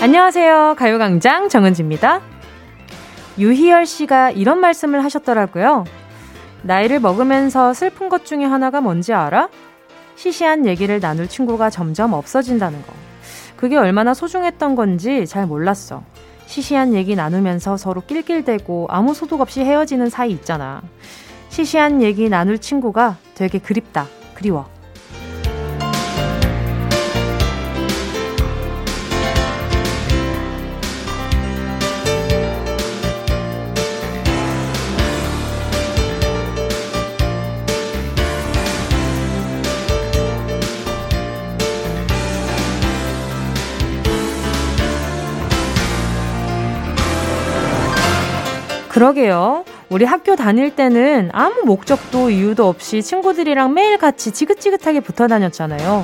안녕하세요. 가요광장 정은지입니다. 유희열 씨가 이런 말씀을 하셨더라고요. 나이를 먹으면서 슬픈 것 중에 하나가 뭔지 알아? 시시한 얘기를 나눌 친구가 점점 없어진다는 거. 그게 얼마나 소중했던 건지 잘 몰랐어. 시시한 얘기 나누면서 서로 낄낄대고 아무 소득 없이 헤어지는 사이 있잖아. 시시한 얘기 나눌 친구가 되게 그립다. 그리워. 그러게요. 우리 학교 다닐 때는 아무 목적도 이유도 없이 친구들이랑 매일 같이 지긋지긋하게 붙어 다녔잖아요.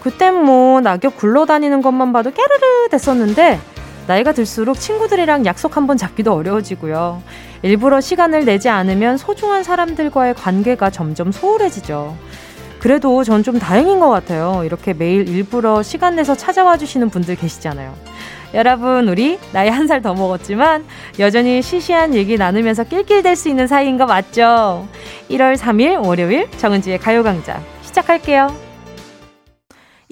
그땐 뭐 낙엽 굴러다니는 것만 봐도 깨르르 됐었는데 나이가 들수록 친구들이랑 약속 한번 잡기도 어려워지고요. 일부러 시간을 내지 않으면 소중한 사람들과의 관계가 점점 소홀해지죠. 그래도 전 좀 다행인 것 같아요. 이렇게 매일 일부러 시간 내서 찾아와 주시는 분들 계시잖아요. 여러분, 우리 나이 한 살 더 먹었지만 여전히 시시한 얘기 나누면서 낄낄댈 수 있는 사이인 거 맞죠? 1월 3일 월요일 정은지의 가요광장 시작할게요.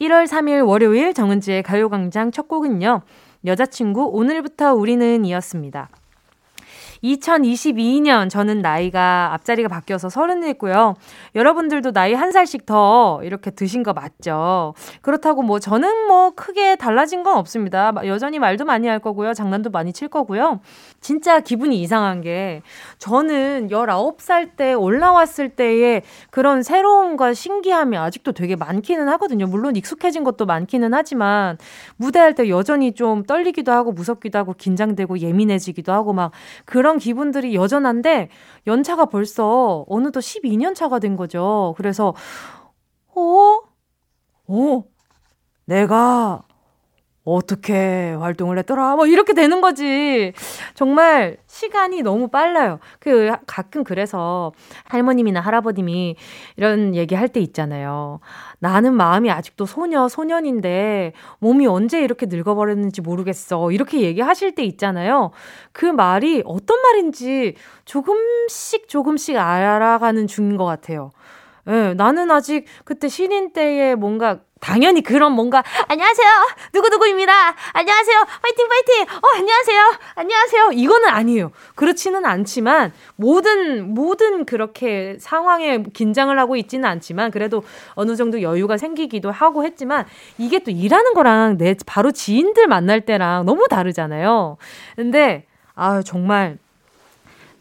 1월 3일 월요일 정은지의 가요광장 첫 곡은요. 여자친구 오늘부터 우리는 이었습니다. 2022년 저는 나이가 앞자리가 바뀌어서 서른이고요. 여러분들도 나이 한 살씩 더 이렇게 드신 거 맞죠? 그렇다고 뭐 저는 뭐 크게 달라진 건 없습니다. 여전히 말도 많이 할 거고요. 장난도 많이 칠 거고요. 진짜 기분이 이상한 게 저는 19살 때 올라왔을 때의 그런 새로움과 신기함이 아직도 되게 많기는 하거든요. 물론 익숙해진 것도 많기는 하지만 무대할 때 여전히 좀 떨리기도 하고 무섭기도 하고 긴장되고 예민해지기도 하고 막 그런 그런 기분들이 여전한데 연차가 벌써 어느덧 12년 차가 된 거죠. 그래서 어? 어? 내가 어떻게 활동을 했더라? 뭐 이렇게 되는 거지. 정말 시간이 너무 빨라요. 그 가끔 그래서 할머님이나 할아버님이 이런 얘기 할 때 있잖아요. 나는 마음이 아직도 소녀, 소년인데 몸이 언제 이렇게 늙어버렸는지 모르겠어. 이렇게 얘기하실 때 있잖아요. 그 말이 어떤 말인지 조금씩 조금씩 알아가는 중인 것 같아요. 예, 네, 나는 아직 그때 신인 때에 뭔가 당연히 그런 뭔가 안녕하세요. 누구누구입니다. 안녕하세요. 파이팅 파이팅. 어 안녕하세요. 안녕하세요. 이거는 아니에요. 그렇지는 않지만 모든 모든 그렇게 상황에 긴장을 하고 있지는 않지만 그래도 어느 정도 여유가 생기기도 하고 했지만 이게 또 일하는 거랑 내 바로 지인들 만날 때랑 너무 다르잖아요. 근데 아 정말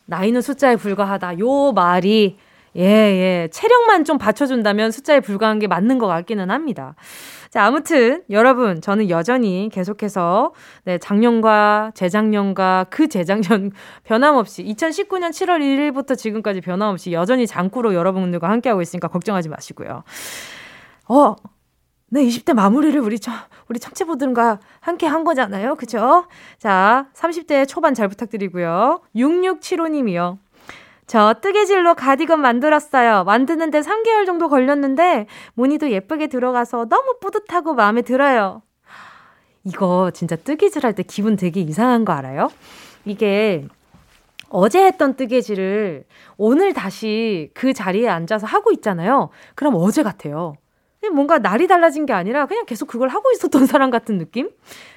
나이는 숫자에 불과하다. 요 말이 예, 예. 체력만 좀 받쳐준다면 숫자에 불과한 게 맞는 것 같기는 합니다. 자, 아무튼 여러분, 저는 여전히 계속해서 네, 작년과 재작년과 그 재작년 변함없이 2019년 7월 1일부터 지금까지 변함없이 여전히 장꾸로 여러분들과 함께하고 있으니까 걱정하지 마시고요. 어, 네, 20대 마무리를 우리 저, 우리 청취부들과 함께 한 거잖아요. 그죠? 자, 30대 초반 잘 부탁드리고요. 6675님이요. 저 뜨개질로 가디건 만들었어요. 만드는데 3개월 정도 걸렸는데 무늬도 예쁘게 들어가서 너무 뿌듯하고 마음에 들어요. 이거 진짜 뜨개질 할 때 기분 되게 이상한 거 알아요? 이게 어제 했던 뜨개질을 오늘 다시 그 자리에 앉아서 하고 있잖아요. 그럼 어제 같아요. 뭔가 날이 달라진 게 아니라 그냥 계속 그걸 하고 있었던 사람 같은 느낌?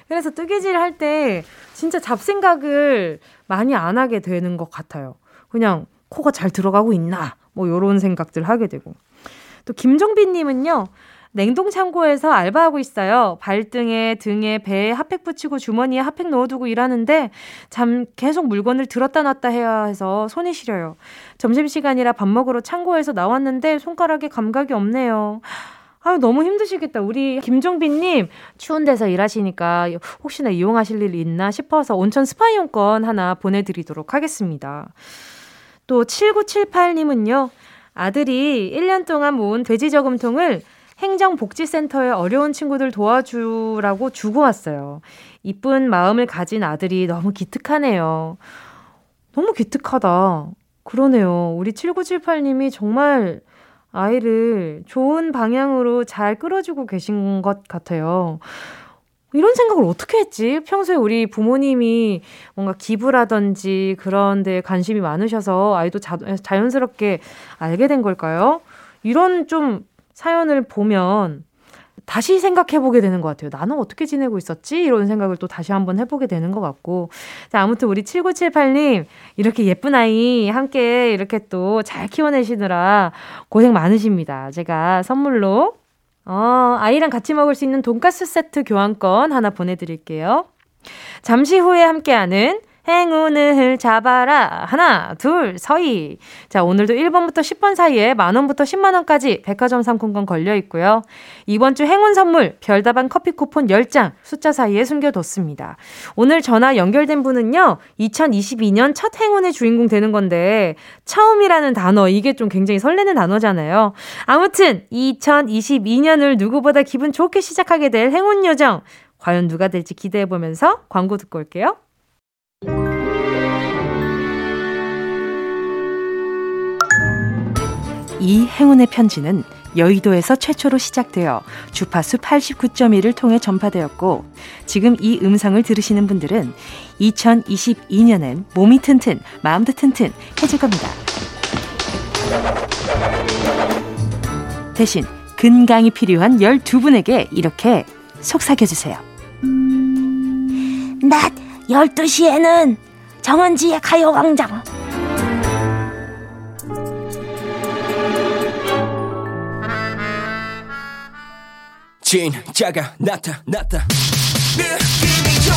그래서 뜨개질 할 때 진짜 잡생각을 많이 안 하게 되는 것 같아요. 그냥 코가 잘 들어가고 있나 뭐 요런 생각들 하게 되고 또 김종빈 님은요. 냉동 창고에서 알바하고 있어요. 발등에, 등에, 배에 핫팩 붙이고 주머니에 핫팩 넣어두고 일하는데 잠 계속 물건을 들었다 놨다 해야 해서 손이 시려요. 점심시간이라 밥 먹으러 창고에서 나왔는데 손가락에 감각이 없네요. 아유, 너무 힘드시겠다. 우리 김종빈님, 추운 데서 일하시니까 혹시나 이용하실 일 있나 싶어서 온천 스파 이용권 하나 보내드리도록 하겠습니다. 또 7978님은요, 아들이 1년 동안 모은 돼지 저금통을 행정복지센터에 어려운 친구들 도와주라고 주고 왔어요. 이쁜 마음을 가진 아들이 너무 기특하네요. 너무 기특하다. 그러네요. 우리 7978님이 정말 아이를 좋은 방향으로 잘 끌어주고 계신 것 같아요. 이런 생각을 어떻게 했지? 평소에 우리 부모님이 뭔가 기부라든지 그런 데 관심이 많으셔서 아이도 자, 자연스럽게 알게 된 걸까요? 이런 좀 사연을 보면 다시 생각해 보게 되는 것 같아요. 나는 어떻게 지내고 있었지? 이런 생각을 또 다시 한번 해보게 되는 것 같고. 자, 아무튼 우리 7978님, 이렇게 예쁜 아이 함께 이렇게 또 잘 키워내시느라 고생 많으십니다. 제가 선물로 어, 아이랑 같이 먹을 수 있는 돈가스 세트 교환권 하나 보내드릴게요. 잠시 후에 함께하는 행운을 잡아라. 하나, 둘, 서희. 자, 오늘도 1번부터 10번 사이에 만원부터 10만원까지 백화점 상품권 걸려 있고요. 이번 주 행운 선물, 별다방 커피 쿠폰 10장 숫자 사이에 숨겨뒀습니다. 오늘 전화 연결된 분은요, 2022년 첫 행운의 주인공 되는 건데, 처음이라는 단어, 이게 좀 굉장히 설레는 단어잖아요. 아무튼, 2022년을 누구보다 기분 좋게 시작하게 될 행운 요정. 과연 누가 될지 기대해보면서 광고 듣고 올게요. 이 행운의 편지는 여의도에서 최초로 시작되어 주파수 89.1을 통해 전파되었고 지금 이 음성을 들으시는 분들은 2022년엔 몸이 튼튼, 마음도 튼튼 해줄 겁니다. 대신 건강이 필요한 12분에게 이렇게 속삭여 주세요. 낮 12시에는 정은지의 가요광장 진짜가 나타났다 느낌이 좋아.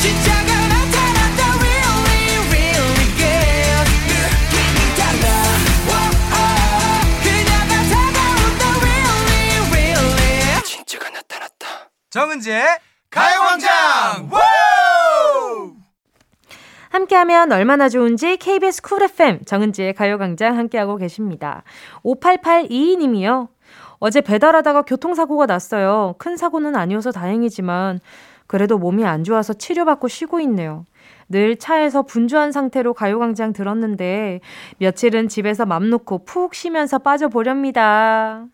진짜가 나타났다. Really really good 느낌이 달라. 그녀가 다가온다 really really. 진짜가 나타났다. 정은지의 가요광장. 함께하면 얼마나 좋은지 KBS 쿨 FM 정은지의 가요광장 함께하고 계십니다. 5882님이요. 어제 배달하다가 교통사고가 났어요. 큰 사고는 아니어서 다행이지만 그래도 몸이 안 좋아서 치료받고 쉬고 있네요. 늘 차에서 분주한 상태로 가요광장 들었는데 며칠은 집에서 맘 놓고 푹 쉬면서 빠져보렵니다.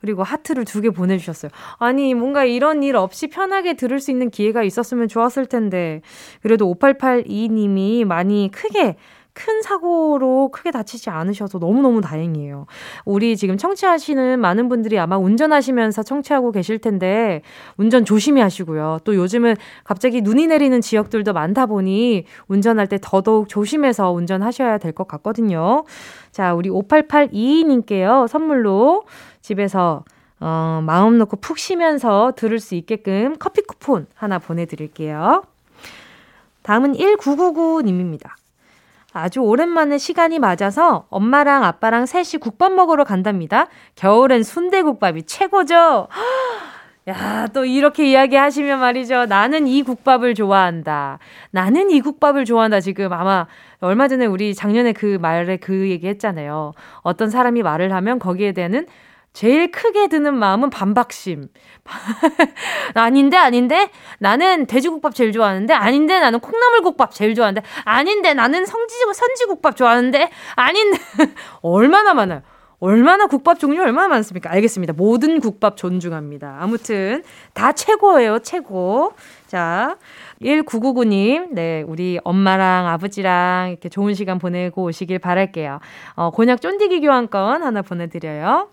그리고 하트를 두 개 보내주셨어요. 아니, 뭔가 이런 일 없이 편하게 들을 수 있는 기회가 있었으면 좋았을 텐데. 그래도 5882님이 많이 크게 큰 사고로 크게 다치지 않으셔서 너무너무 다행이에요. 우리 지금 청취하시는 많은 분들이 아마 운전하시면서 청취하고 계실 텐데 운전 조심히 하시고요. 또 요즘은 갑자기 눈이 내리는 지역들도 많다 보니 운전할 때 더더욱 조심해서 운전하셔야 될 것 같거든요. 자, 우리 5882님께요. 선물로 집에서 어, 마음 놓고 푹 쉬면서 들을 수 있게끔 커피 쿠폰 하나 보내드릴게요. 다음은 1999님입니다. 아주 오랜만에 시간이 맞아서 엄마랑 아빠랑 셋이 국밥 먹으러 간답니다. 겨울엔 순대국밥이 최고죠. 야, 또 이렇게 이야기하시면 말이죠. 나는 이 국밥을 좋아한다. 나는 이 국밥을 좋아한다. 지금 아마 얼마 전에 우리 작년에 그 말에 그 얘기 했잖아요. 어떤 사람이 말을 하면 거기에 대한 제일 크게 드는 마음은 반박심. 아닌데, 아닌데? 나는 돼지국밥 제일 좋아하는데? 아닌데, 나는 콩나물국밥 제일 좋아하는데? 아닌데, 나는 성지, 선지국밥 좋아하는데? 아닌데. 얼마나 많아요. 얼마나 국밥 종류 얼마나 많습니까? 알겠습니다. 모든 국밥 존중합니다. 아무튼, 다 최고예요, 최고. 자, 1999님, 네, 우리 엄마랑 아버지랑 이렇게 좋은 시간 보내고 오시길 바랄게요. 어, 곤약 쫀디기 교환권 하나 보내드려요.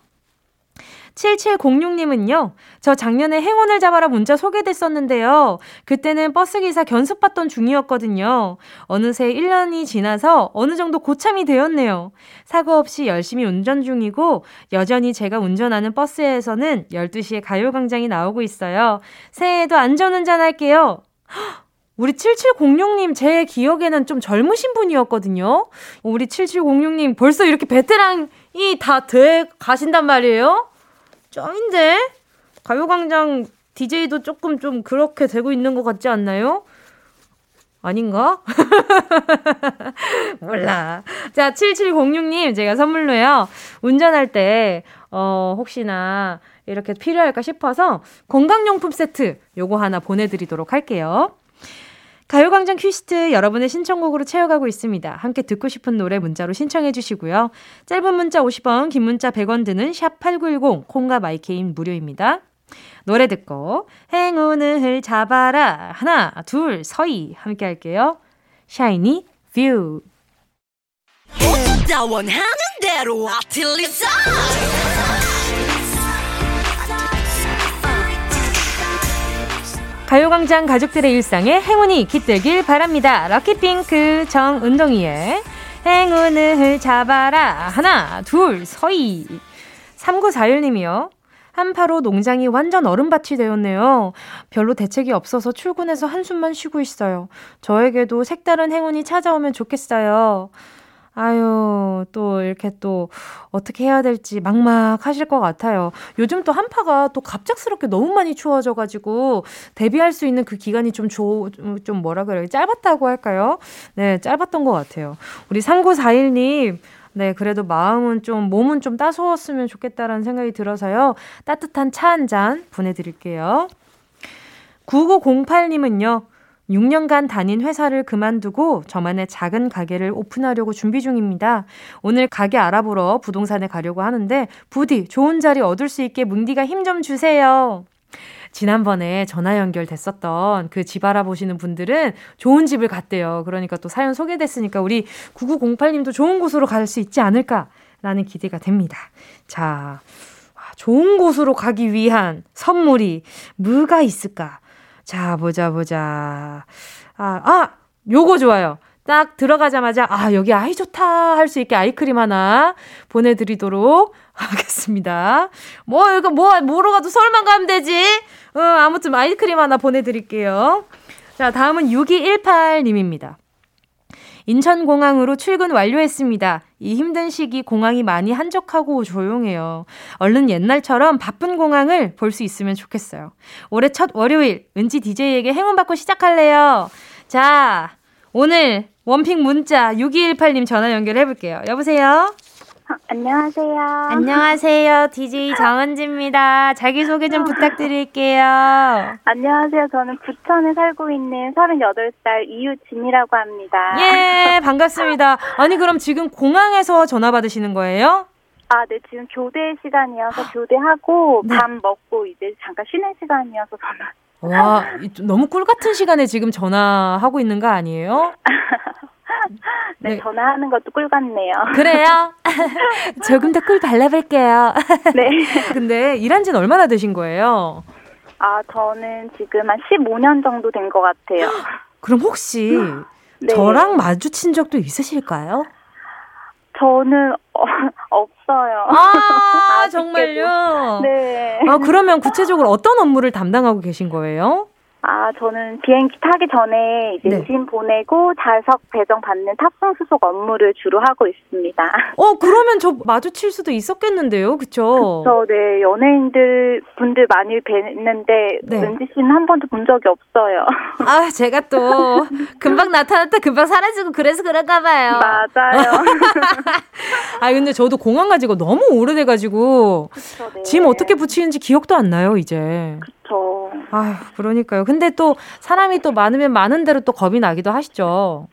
7706님은요, 저 작년에 행운을 잡아라 문자 소개됐었는데요. 그때는 버스기사 견습받던 중이었거든요. 어느새 1년이 지나서 어느 정도 고참이 되었네요. 사고 없이 열심히 운전 중이고, 여전히 제가 운전하는 버스에서는 12시에 가요광장이 나오고 있어요. 새해에도 안전운전 할게요. 우리 7706님, 제 기억에는 좀 젊으신 분이었거든요. 우리 7706님, 벌써 이렇게 베테랑이 다 돼 가신단 말이에요? 짱인데? 가요광장 DJ도 조금 좀 그렇게 되고 있는 것 같지 않나요? 아닌가? 몰라. 자, 7706님, 제가 선물로요. 운전할 때, 어, 혹시나 이렇게 필요할까 싶어서 건강용품 세트 요거 하나 보내드리도록 할게요. 가요광장 퀴스트 여러분의 신청곡으로 채워가고 있습니다. 함께 듣고 싶은 노래 문자로 신청해 주시고요. 짧은 문자 50원, 긴 문자 100원 드는 샵8910, 콩과 마이케인 무료입니다. 노래 듣고 행운을 잡아라. 하나, 둘, 서희. 함께 할게요. 샤이니 뷰. 나 원하는 대로 아틀리사 가요광장 가족들의 일상에 행운이 깃들길 바랍니다. 럭키핑크 정은동이의 행운을 잡아라. 하나, 둘, 서희. 3941님이요. 한파로 농장이 완전 얼음밭이 되었네요. 별로 대책이 없어서 출근해서 한숨만 쉬고 있어요. 저에게도 색다른 행운이 찾아오면 좋겠어요. 아유, 또 이렇게 또 어떻게 해야 될지 막막하실 것 같아요. 요즘 또 한파가 또 갑작스럽게 너무 많이 추워져가지고 대비할 수 있는 그 기간이 좀 조, 좀 뭐라 그래요? 짧았다고 할까요? 네, 짧았던 것 같아요. 우리 3941님, 네, 그래도 마음은 좀, 몸은 좀 따스웠으면 좋겠다라는 생각이 들어서요. 따뜻한 차 한 잔 보내드릴게요. 9908님은요, 6년간 다닌 회사를 그만두고 저만의 작은 가게를 오픈하려고 준비 중입니다. 오늘 가게 알아보러 부동산에 가려고 하는데 부디 좋은 자리 얻을 수 있게 뭉디가 힘 좀 주세요. 지난번에 전화 연결됐었던 그 집 알아보시는 분들은 좋은 집을 갔대요. 그러니까 또 사연 소개됐으니까 우리 9908님도 좋은 곳으로 갈 수 있지 않을까라는 기대가 됩니다. 자, 좋은 곳으로 가기 위한 선물이 뭐가 있을까? 자, 보자, 보자. 아, 아! 요거 좋아요. 딱 들어가자마자, 아, 여기 아이 좋다 할 수 있게 아이크림 하나 보내드리도록 하겠습니다. 뭐, 이거 뭐, 뭐로 가도 서울만 가면 되지? 어, 아무튼 아이크림 하나 보내드릴게요. 자, 다음은 6218님입니다. 인천공항으로 출근 완료했습니다. 이 힘든 시기 공항이 많이 한적하고 조용해요. 얼른 옛날처럼 바쁜 공항을 볼 수 있으면 좋겠어요. 올해 첫 월요일, 은지 DJ에게 행운 받고 시작할래요. 자, 오늘 원픽 문자 6218님 전화 연결해 볼게요. 여보세요? 아, 안녕하세요. 안녕하세요. DJ 정은지입니다. 자기소개 좀 부탁드릴게요. 안녕하세요. 저는 부천에 살고 있는 38살 이유진이라고 합니다. 예, 반갑습니다. 아니, 그럼 지금 공항에서 전화 받으시는 거예요? 아, 네, 지금 교대 시간이어서 교대하고 네. 밥 먹고 이제 잠깐 쉬는 시간이어서 전화. 와, 이- 너무 꿀 같은 시간에 지금 전화하고 있는 거 아니에요? 네, 네. 전화하는 것도 꿀 같네요. 그래요? 조금 더 꿀 발라볼게요. 네. 근데 일한 지는 얼마나 되신 거예요? 아, 저는 지금 한 15년 정도 된 것 같아요. 그럼 혹시 네. 저랑 마주친 적도 있으실까요? 저는 어, 없어요. 아. 정말요? 네. 아, 그러면 구체적으로 어떤 업무를 담당하고 계신 거예요? 아, 저는 비행기 타기 전에 이제 네. 짐 보내고 좌석 배정 받는 탑승 수속 업무를 주로 하고 있습니다. 어, 그러면 저 마주칠 수도 있었겠는데요, 그쵸? 저, 네, 연예인들 분들 많이 뵀는데, 네. 은지 씨는 한 번도 본 적이 없어요. 아, 제가 또 금방 나타났다 금방 사라지고 그래서 그런가 봐요. 맞아요. 아, 근데 저도 공항 가지고 너무 오래돼가지고 그쵸, 네. 짐 어떻게 붙이는지 기억도 안 나요, 이제. 그쵸. 아휴, 그러니까요. 근데 또 사람이 또 많으면 많은 대로 또 겁이 나기도 하시죠.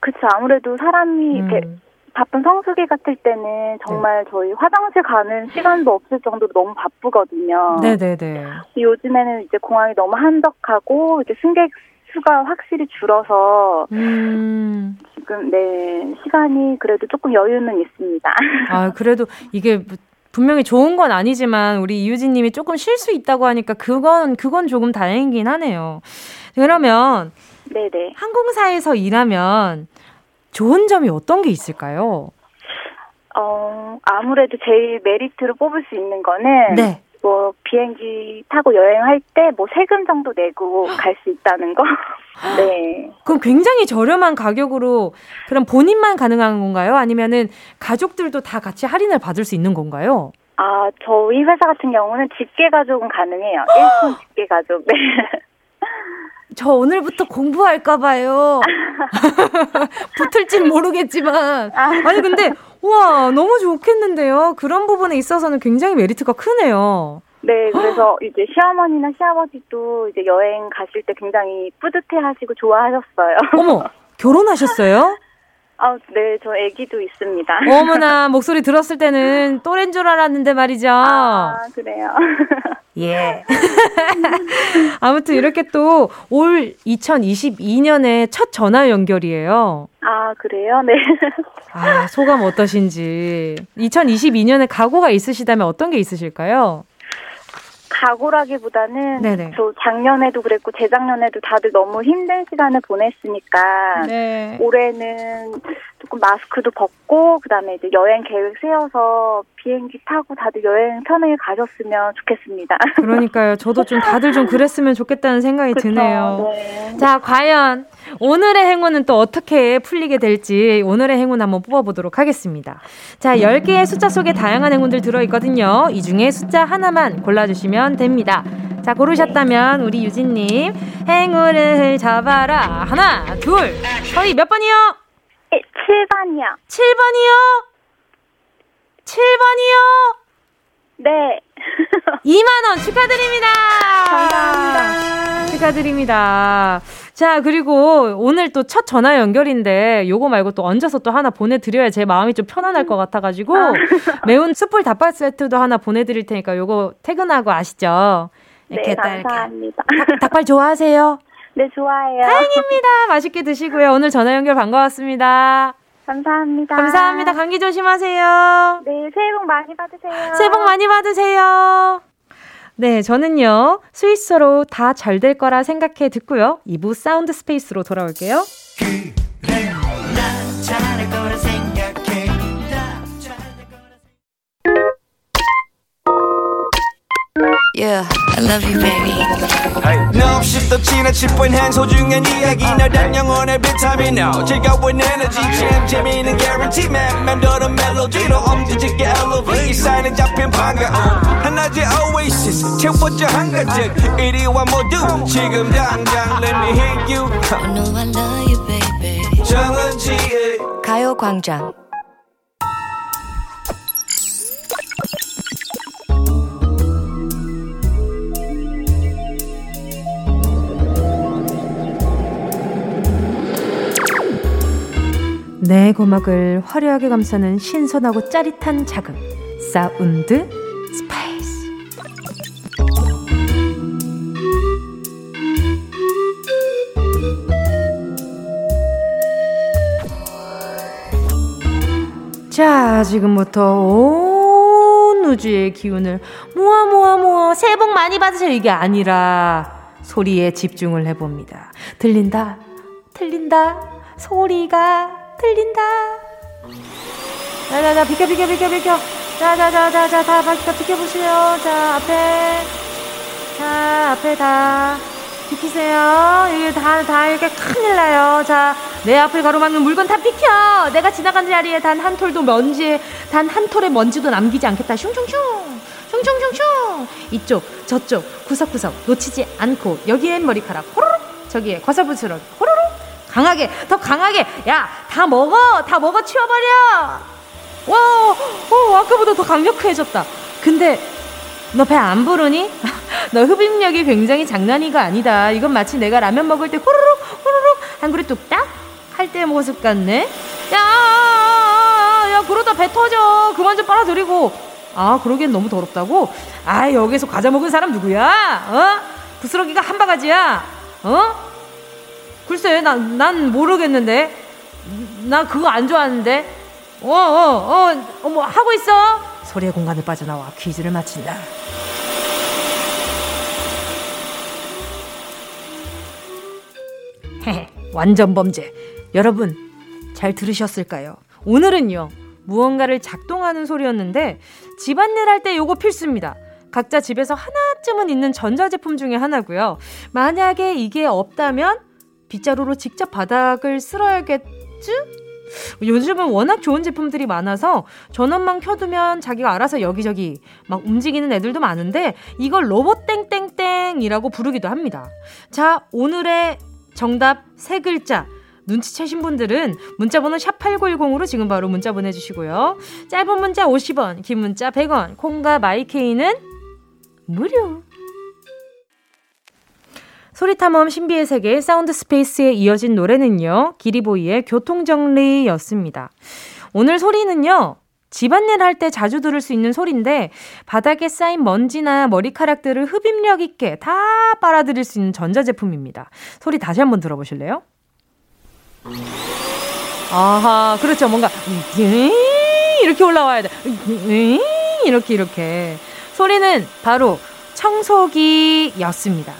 그쵸, 아무래도 사람이 음. 이렇게 바쁜 성수기 같을 때는 정말 저희 화장실 가는 시간도 없을 정도로 너무 바쁘거든요. 네네네. 요즘에는 이제 공항이 너무 한적하고, 이제 승객 수가 확실히 줄어서, 음. 지금, 네, 시간이 그래도 조금 여유는 있습니다. 아, 그래도 이게 뭐 분명히 좋은 건 아니지만 우리 이유진 님이 조금 쉴 수 있다고 하니까 그건, 그건 조금 다행이긴 하네요. 그러면 네네. 항공사에서 일하면 좋은 점이 어떤 게 있을까요? 어, 아무래도 제일 메리트로 뽑을 수 있는 거는, 네. 뭐, 비행기 타고 여행할 때, 뭐, 세금 정도 내고 갈 수 있다는 거? 네. 그럼 굉장히 저렴한 가격으로 그럼 본인만 가능한 건가요? 아니면은 가족들도 다 같이 할인을 받을 수 있는 건가요? 아, 저희 회사 같은 경우는 직계 가족은 가능해요. 일본 직계 가족. 네. 저 오늘부터 공부할까 봐요. 붙을진 모르겠지만. 아니 근데 우와 너무 좋겠는데요. 그런 부분에 있어서는 굉장히 메리트가 크네요. 네, 그래서 이제 시어머니나 시아버지도 이제 여행 가실 때 굉장히 뿌듯해 하시고 좋아하셨어요. 어머 결혼하셨어요? 아, 네, 저 아기도 있습니다. 어머나, 목소리 들었을 때는 또래인 줄 알았는데 말이죠. 아, 그래요. 예. 아무튼 이렇게 또 올 2022년에 첫 전화 연결이에요. 아, 그래요? 네. 아, 소감 어떠신지. 2022년에 각오가 있으시다면 어떤 게 있으실까요? 각오라기보다는 네네. 저 작년에도 그랬고 재작년에도 다들 너무 힘든 시간을 보냈으니까 네. 올해는 조금 마스크도 벗고 그다음에 이제 여행 계획 세워서 비행기 타고 다들 여행 편하게 가셨으면 좋겠습니다. 그러니까요. 저도 좀 다들 좀 그랬으면 좋겠다는 생각이 그쵸? 드네요. 네. 자, 과연 오늘의 행운은 또 어떻게 풀리게 될지 오늘의 행운 한번 뽑아보도록 하겠습니다. 자, 10개의 숫자 속에 다양한 행운들 들어있거든요. 이 중에 숫자 하나만 골라주시면 됩니다. 자, 고르셨다면 우리 유진님 행운을 잡아라. 하나, 둘, 저희 몇 번이요? 7번이요. 7번이요? 7번이요? 네. 2만원 축하드립니다. 감사합니다. 축하드립니다. 자, 그리고 오늘 또 첫 전화 연결인데 요거 말고 또 얹어서 또 하나 보내드려야 제 마음이 좀 편안할 것 같아가지고 매운 숯불 닭발 세트도 하나 보내드릴 테니까 요거 퇴근하고 아시죠? 네. 감사합니다. 닭, 닭발 좋아하세요? 네, 좋아해요. 다행입니다. 맛있게 드시고요. 오늘 전화 연결 반가웠습니다. 감사합니다. 감사합니다. 감기 조심하세요. 네, 새해 복 많이 받으세요. 새해 복 많이 받으세요. 네, 저는요, 스윗소로우 다 잘 될 거라 생각해 듣고요. 2부 사운드 스페이스로 돌아올게요. Yeah, I love you, baby. 너 없이 또 지나칠 뻔한 소중한 이야기. 너란 영혼의 비타민. No 즐거운 에너지. 참 재미있는 guarantee. man 맴도는 멜로디로 엄지짓게 elevate 사인은 잡힌 반가움 하나의 oasis. 채워져 한가득 이리와 모두. 지금 당장 let me hit you. I know I love you, baby. 정은지의 가요광장. 내 고막을 화려하게 감싸는 신선하고 짜릿한 자극. 사운드 스페이스. 자, 지금부터 온 우주의 기운을 모아 모아 모아 새해 복 많이 받으세요. 이게 아니라 소리에 집중을 해봅니다. 들린다, 틀린다, 소리가 들린다. 자자자 비켜 비켜 비켜 비켜. 자자자자자 다다 비켜 보세요. 자 앞에 자 앞에 다 비키세요. 이게 다 다 이렇게 큰일 나요. 자 내 앞을 가로막는 물건 다 비켜. 내가 지나간 자리에 단 한 톨도 먼지 단 한 톨의 먼지도 남기지 않겠다. 슝슝슝. 슝슝슝슝. 이쪽 저쪽 구석구석 놓치지 않고 여기엔 머리카락 호로록 저기에 과사부스러기 호로록 강하게 더 강하게. 야 다 먹어 다 먹어 치워버려. 와 어, 아까보다 더 강력해졌다. 근데 너 배 안 부르니? 너 흡입력이 굉장히 장난이가 아니다. 이건 마치 내가 라면 먹을 때 호로록 호로록 한 그릇 뚝딱 할 때 모습 같네. 야야 야, 그러다 배 터져. 그만 좀 빨아들이고. 아 그러기엔 너무 더럽다고? 아 여기서 과자 먹은 사람 누구야? 어? 부스러기가 한 바가지야. 어 글쎄, 난, 난 모르겠는데. 나 그거 안 좋아하는데. 어, 어, 어, 어, 뭐, 하고 있어? 소리의 공간을 빠져나와 퀴즈를 마친다. 완전 범죄. 여러분, 잘 들으셨을까요? 오늘은요, 무언가를 작동하는 소리였는데, 집안일 할 때 요거 필수입니다. 각자 집에서 하나쯤은 있는 전자제품 중에 하나고요. 만약에 이게 없다면, 빗자루로 직접 바닥을 쓸어야겠지? 요즘은 워낙 좋은 제품들이 많아서 전원만 켜두면 자기가 알아서 여기저기 막 움직이는 애들도 많은데 이걸 로봇 땡땡땡이라고 부르기도 합니다. 자, 오늘의 정답 세 글자. 눈치채신 분들은 문자번호 샵8910으로 지금 바로 문자 보내주시고요. 짧은 문자 50원, 긴 문자 100원, 콩과 마이케이는 무료. 소리탐험 신비의 세계 사운드 스페이스에 이어진 노래는요. 기리보이의 교통정리였습니다. 오늘 소리는요. 집안일 할 때 자주 들을 수 있는 소리인데 바닥에 쌓인 먼지나 머리카락들을 흡입력 있게 다 빨아들일 수 있는 전자제품입니다. 소리 다시 한번 들어보실래요? 아하, 그렇죠. 뭔가 이렇게 올라와야 돼. 이렇게 이렇게. 소리는 바로 청소기였습니다.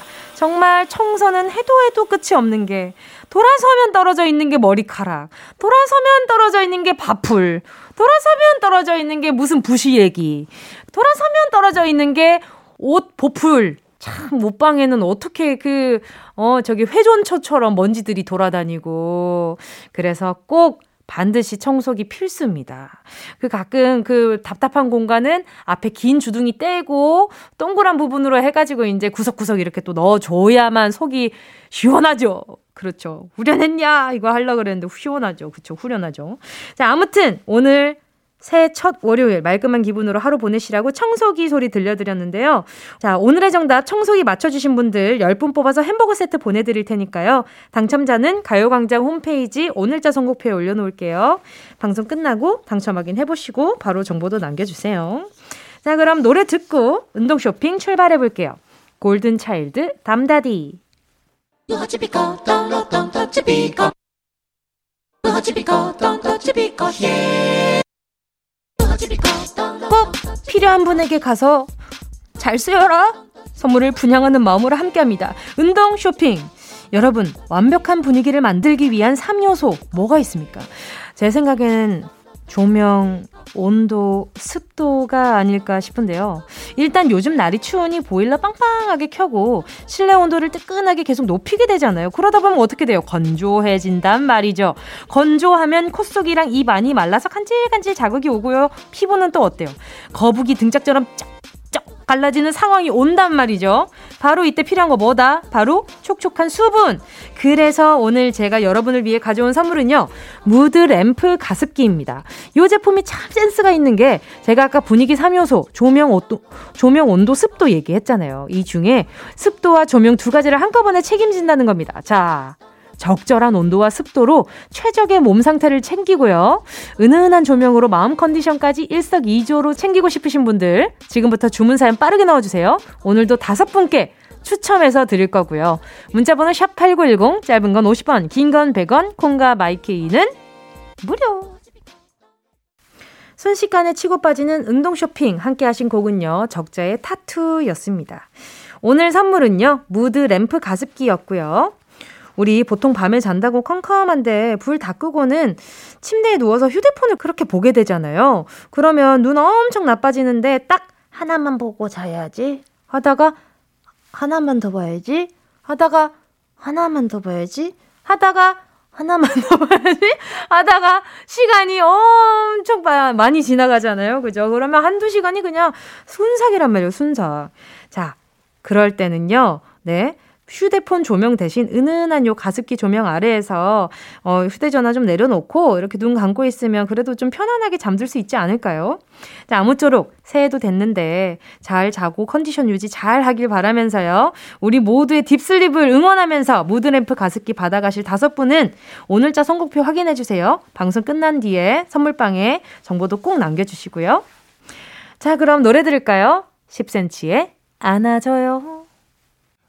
정말 청소는 해도 해도 끝이 없는 게 돌아서면 떨어져 있는 게 머리카락, 돌아서면 떨어져 있는 게 밥풀, 돌아서면 떨어져 있는 게 무슨 부시 얘기, 돌아서면 떨어져 있는 게 옷 보풀. 참, 옷방에는 어떻게 그, 어, 저기 회전초처럼 먼지들이 돌아다니고. 그래서 꼭 반드시 청소기 필수입니다. 그 가끔 그 답답한 공간은 앞에 긴 주둥이 떼고 동그란 부분으로 해가지고 이제 구석구석 이렇게 또 넣어줘야만 속이 시원하죠. 그렇죠. 후련했냐? 이거 하려고 그랬는데 시원하죠. 그쵸. 후련하죠. 자, 아무튼 오늘 새해 첫 월요일 말끔한 기분으로 하루 보내시라고 청소기 소리 들려드렸는데요. 자, 오늘의 정답 청소기 맞춰주신 분들 10분 뽑아서 햄버거 세트 보내드릴 테니까요. 당첨자는 가요광장 홈페이지 오늘자 선곡표에 올려놓을게요. 방송 끝나고 당첨 확인해보시고 바로 정보도 남겨주세요. 자, 그럼 노래 듣고 운동 쇼핑 출발해볼게요. 골든 차일드 담다디. 꼭 필요한 분에게 가서 잘 쓰여라 선물을 분양하는 마음으로 함께합니다. 운동 쇼핑. 여러분 완벽한 분위기를 만들기 위한 3요소 뭐가 있습니까? 제 생각에는 조명, 온도, 습도가 아닐까 싶은데요. 일단 요즘 날이 추우니 보일러 빵빵하게 켜고 실내 온도를 뜨끈하게 계속 높이게 되잖아요. 그러다 보면 어떻게 돼요? 건조해진단 말이죠. 건조하면 콧속이랑 입 안이 말라서 간질간질 자극이 오고요. 피부는 또 어때요? 거북이 등짝처럼 쫙 갈라지는 상황이 온단 말이죠. 바로 이때 필요한 거 뭐다? 바로 촉촉한 수분. 그래서 오늘 제가 여러분을 위해 가져온 선물은요. 무드 램프 가습기입니다. 이 제품이 참 센스가 있는 게 제가 아까 분위기 3요소 조명 온도 조명 온도 습도 얘기했잖아요. 이 중에 습도와 조명 두 가지를 한꺼번에 책임진다는 겁니다. 자, 적절한 온도와 습도로 최적의 몸 상태를 챙기고요. 은은한 조명으로 마음 컨디션까지 일석이조로 챙기고 싶으신 분들 지금부터 주문 사연 빠르게 넣어주세요. 오늘도 다섯 분께 추첨해서 드릴 거고요. 문자번호 샵 8910 짧은 건 50원 긴 건 100원 콩과 마이케이는 무료 순식간에 치고 빠지는 운동 쇼핑 함께 하신 곡은요. 적자의 타투였습니다. 오늘 선물은요. 무드 램프 가습기였고요. 우리 보통 밤에 잔다고 컴컴한데 불 다 끄고는 침대에 누워서 휴대폰을 그렇게 보게 되잖아요. 그러면 눈 엄청 나빠지는데 딱 하나만 보고 자야지 하다가 하나만 더 봐야지 하다가 하나만 더 봐야지 하다가 하나만 더 봐야지 하다가 시간이 엄청 많이 지나가잖아요. 그죠? 그러면 한두 시간이 그냥 순삭이란 말이에요. 순삭. 자, 그럴 때는요. 네. 휴대폰 조명 대신 은은한 요 가습기 조명 아래에서 어, 휴대전화 좀 내려놓고 이렇게 눈 감고 있으면 그래도 좀 편안하게 잠들 수 있지 않을까요? 자, 아무쪼록 새해도 됐는데 잘 자고 컨디션 유지 잘 하길 바라면서요. 우리 모두의 딥슬립을 응원하면서 무드램프 가습기 받아가실 다섯 분은 오늘자 선곡표 확인해 주세요. 방송 끝난 뒤에 선물방에 정보도 꼭 남겨주시고요. 자, 그럼 노래 들을까요? 10cm의 안아줘요.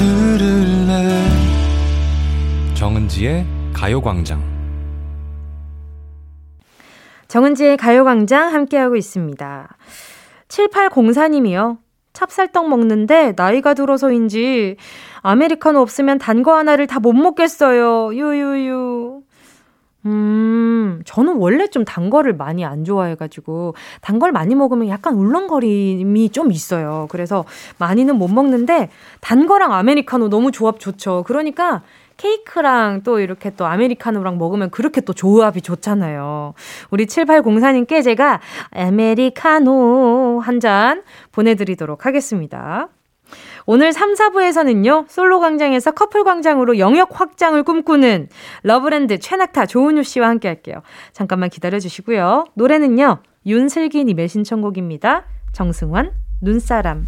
들을래 정은지의 가요광장 정은지의 가요광장 함께하고 있습니다. 7804님이요. 찹쌀떡 먹는데 나이가 들어서인지 아메리카노 없으면 단 거 하나를 다 못 먹겠어요. 유유유. 음, 저는 원래 좀 단 거를 많이 안 좋아해가지고, 단 걸 많이 먹으면 약간 울렁거림이 좀 있어요. 그래서 많이는 못 먹는데, 단 거랑 아메리카노 너무 조합 좋죠. 그러니까, 케이크랑 또 이렇게 또 아메리카노랑 먹으면 그렇게 또 조합이 좋잖아요. 우리 7804님께 제가 아메리카노 한 잔 보내드리도록 하겠습니다. 오늘 3, 4부에서는요, 솔로 광장에서 커플 광장으로 영역 확장을 꿈꾸는 러브랜드 최낙타 조은유 씨와 함께 할게요. 잠깐만 기다려 주시고요. 노래는요, 윤슬기님의 신청곡입니다. 정승환, 눈사람.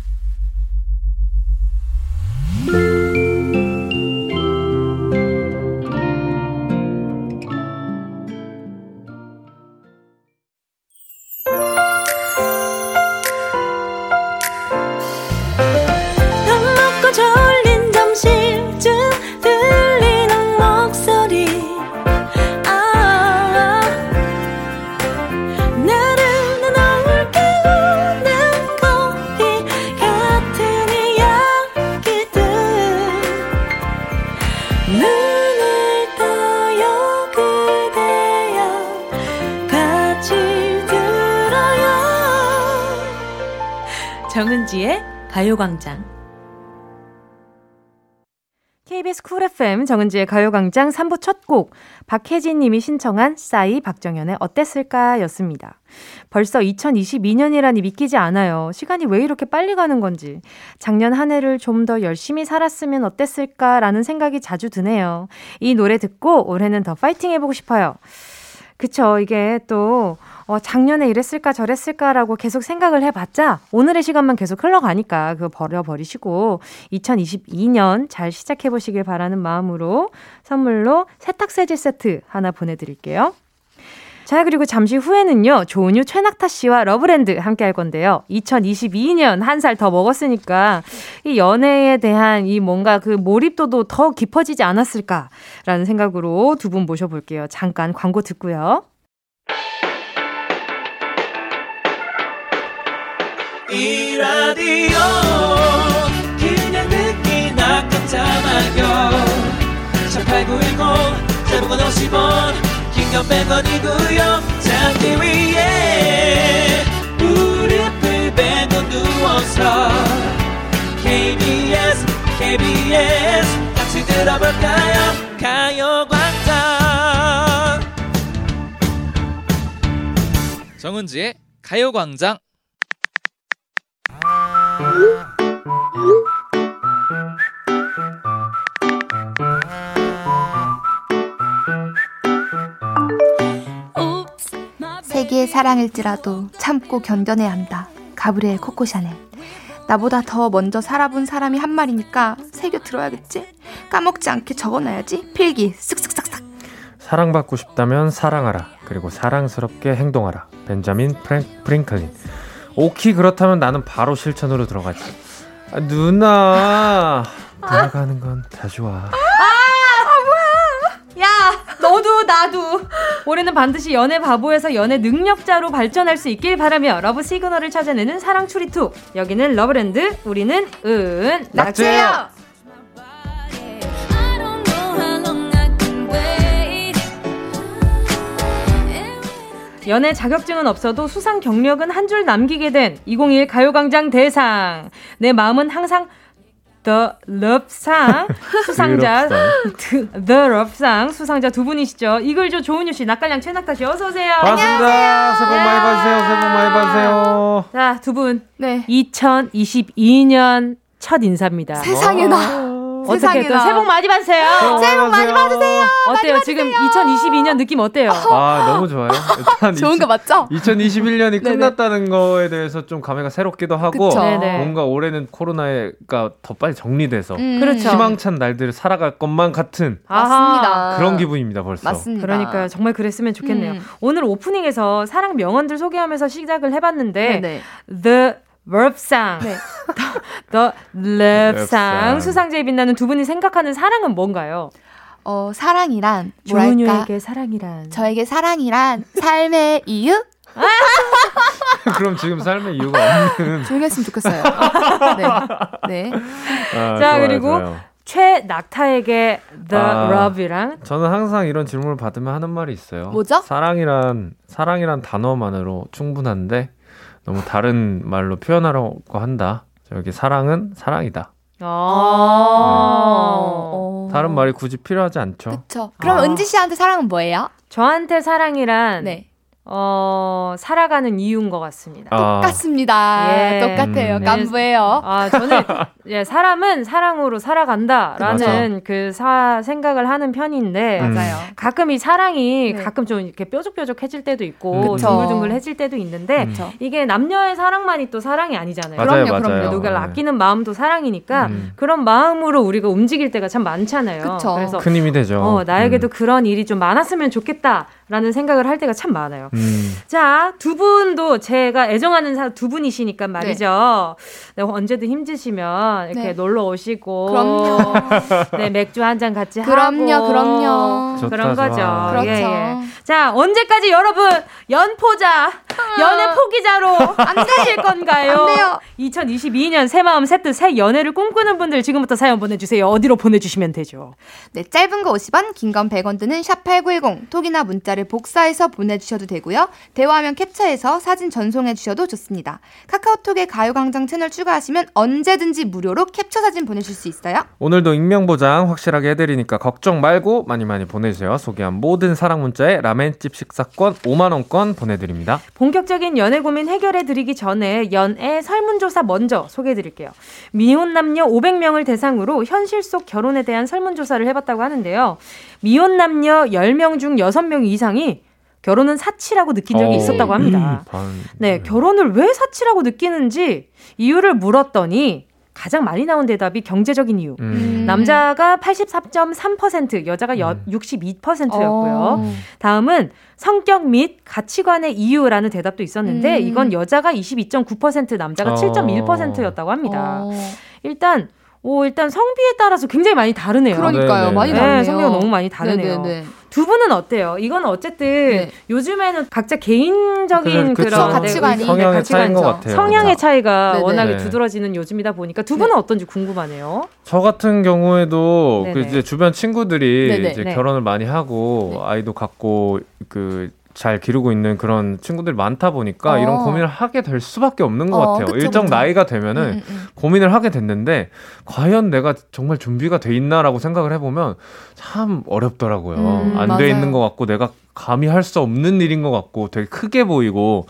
가요광장 KBS 쿨 FM 정은지의 가요광장 3부 첫 곡 박혜진 님이 신청한 싸이 박정현의 어땠을까 였습니다. 벌써 2022년이라니 믿기지 않아요. 시간이 왜 이렇게 빨리 가는 건지. 작년 한 해를 좀 더 열심히 살았으면 어땠을까라는 생각이 자주 드네요. 이 노래 듣고 올해는 더 파이팅 해보고 싶어요. 그쵸. 이게 또, 어, 작년에 이랬을까 저랬을까라고 계속 생각을 해봤자 오늘의 시간만 계속 흘러가니까 그거 버려버리시고 2022년 잘 시작해보시길 바라는 마음으로 선물로 세탁세제 세트 하나 보내드릴게요. 자, 그리고 잠시 후에는요, 조은유 최낙타 씨와 러브랜드 함께 할 건데요. 2022년 한 살 더 먹었으니까 이 연애에 대한 이 뭔가 그 몰입도도 더 깊어지지 않았을까라는 생각으로 두 분 모셔볼게요. 잠깐 광고 듣고요. 이 라디오 그냥 듣기나 깜짝마요 18910 대목원 50원 긴건 100원 이고요 잠기 위에 무릎을 베고 누워서 KBS KBS 같이 들어볼까요? 가요광장. 정은지의 가요광장 사랑일지라도 참고 견뎌내야 한다. 가브리엘 코코 샤넬. 나보다 더 먼저 살아본 사람이 한 말이니까 새겨 들어야겠지? 까먹지 않게 적어놔야지. 필기 쓱쓱싹싹. 사랑받고 싶다면 사랑하라. 그리고 사랑스럽게 행동하라. 벤자민 프랭, 프링클린. 오키 그렇다면 나는 바로 실천으로 들어가지. 아, 누나. 돌아가는 건다 좋아. 야, 너도 나도 올해는 반드시 연애 바보에서 연애 능력자로 발전할 수 있길 바라며 러브 시그널을 찾아내는 사랑 추리투. 여기는 러브랜드, 우리는 은 wait. 연애 자격증은 없어도 수상 경력은 한 줄 남기게 된 2021 가요광장 대상. 내 마음은 항상 The Love상 수상자 The, The Love상 수상자 두 분이시죠. 이글조 조은유 씨, 낙갈량 최낙타 씨 어서 오세요. 반갑습니다. 새해 복 많이 받으세요. 새해 복 많이 받으세요. 자, 두 분 네. 2022년 첫 인사입니다. 세상에나. 어떻게 또 세상에나. 새해 복 많이 받으세요. 새해 복 많이 받으세요. 어때요? 지금 2022년 느낌 어때요? 아, 너무 좋아요. 일단 좋은 거 맞죠? 2021년이 네네. 끝났다는 거에 대해서 좀 감회가 새롭기도 하고. 뭔가 올해는 코로나가 더 빨리 정리돼서 음. 그렇죠. 희망찬 날들을 살아갈 것만 같은 맞습니다. 그런 기분입니다 벌써. 맞습니다. 그러니까요. 정말 그랬으면 좋겠네요. 음. 오늘 오프닝에서 사랑 명언들 소개하면서 시작을 해봤는데 네네. The verb상, 네. The love상 love상. 수상자에 빛나는 두 분이 생각하는 사랑은 뭔가요? 어, 사랑이란 뭐랄까? 사랑이란 저에게 사랑이란 삶의 이유? 그럼 지금 삶의 이유가 없는. 조용히 했으면 좋겠어요. 네. 네. 아, 자, 좋아요, 그리고 좋아요. 최낙타에게 The 아. Love이랑 저는 항상 이런 질문을 받으면 하는 말이 있어요. 뭐죠? 사랑이란 사랑이란 단어만으로 충분한데 너무 다른 말로 표현하려고 한다. 저기 사랑은 사랑이다. 아. 어. 다른 말이 굳이 필요하지 않죠. 그쵸. 그럼 아. 은지 씨한테 사랑은 뭐예요? 저한테 사랑이란 네. 어, 살아가는 이유인 것 같습니다. 아, 똑같습니다. 예. 똑같아요. 음. 깐부예요. 아, 저는 예, 사람은 사랑으로 살아간다라는 그 사, 생각을 하는 편인데 음. 맞아요. 가끔 이 사랑이 네. 가끔 좀 이렇게 뾰족뾰족해질 때도 있고 그쵸. 둥글둥글해질 때도 있는데 그쵸. 이게 남녀의 사랑만이 또 사랑이 아니잖아요. 맞아요, 그럼요, 맞아요. 그럼요. 누가를 네. 아끼는 마음도 사랑이니까 음. 그런 마음으로 우리가 움직일 때가 참 많잖아요. 그쵸. 래서 큰 힘이 되죠. 어, 나에게도 음. 그런 일이 좀 많았으면 좋겠다 라는 생각을 할 때가 참 많아요. 음. 자, 두 분도 제가 애정하는 사, 두 분이시니까 말이죠. 네, 언제든 힘드시면 이렇게 네. 놀러 오시고. 그럼요. 네, 맥주 한 잔 같이 그럼요, 하고. 그럼요. 좋다, 그런 좋아. 거죠. 그렇죠. 예, 예. 자, 언제까지 여러분 연포자, 연애 포기자로 안 되실 건가요? 안 돼요. 2022년 새 마음 새 뜻 새 연애를 꿈꾸는 분들 지금부터 사연 보내 주세요. 어디로 보내 주시면 되죠? 네, 짧은 거 50원, 긴 건 100원 드는 샵8910 톡이나 문자를 복사해서 보내주셔도 되고요. 대화하면 캡처해서 사진 전송해 주셔도 좋습니다. 카카오톡에 가요광장 채널 추가하시면 언제든지 무료로 캡처 사진 보내실 수 있어요. 오늘도 익명 보장 확실하게 해드리니까 걱정 말고 많이 많이 보내주세요. 소개한 모든 사랑 문자에 라멘집 식사권 5만 원권 보내드립니다. 본격적인 연애 고민 해결해 드리기 전에 연애 설문조사 먼저 소개해 드릴게요. 미혼 남녀 500명을 대상으로 현실 속 결혼에 대한 설문조사를 해봤다고 하는데요. 미혼 남녀 10명 중 6명 이상 이 결혼은 사치라고 느낀 적이 어, 있었다고 합니다. 반- 네, 결혼을 왜 사치라고 느끼는지 이유를 물었더니 가장 많이 나온 대답이 경제적인 이유. 음. 남자가 83.3%, 여자가 여, 음. 62%였고요. 어. 다음은 성격 및 가치관의 이유라는 대답도 있었는데 음. 이건 여자가 22.9% 남자가 어. 7.1%였다고 합니다. 어. 일단 오 일단 성비에 따라서 굉장히 많이 다르네요. 그러니까요. 네네. 많이 네, 다르네요. 성비가 너무 많이 다르네요. 네네네. 두 분은 어때요? 이건 어쨌든 네. 요즘에는 각자 개인적인 그쵸. 그런 가치관이. 네, 성향의 가치관이죠. 차이인 것 같아요. 성향의 차이가 네네. 워낙에 네. 두드러지는 요즘이다 보니까 두 분은 어떤지 궁금하네요. 저 같은 경우에도 그. 이제 주변 친구들이. 이제 네. 결혼을 많이 하고 네. 아이도 갖고 그 잘 기르고 있는 그런 친구들이 많다 보니까 어. 이런 고민을 하게 될 수밖에 없는 것 어, 같아요. 그쵸, 일정 그쵸. 나이가 되면은 음, 음, 음. 고민을 하게 됐는데 과연 내가 정말 준비가 돼 있나라고 생각을 해보면 참 어렵더라고요. 음, 안돼 맞아요. 있는 것 같고 내가 감히 할 수 없는 일인 것 같고 되게 크게 보이고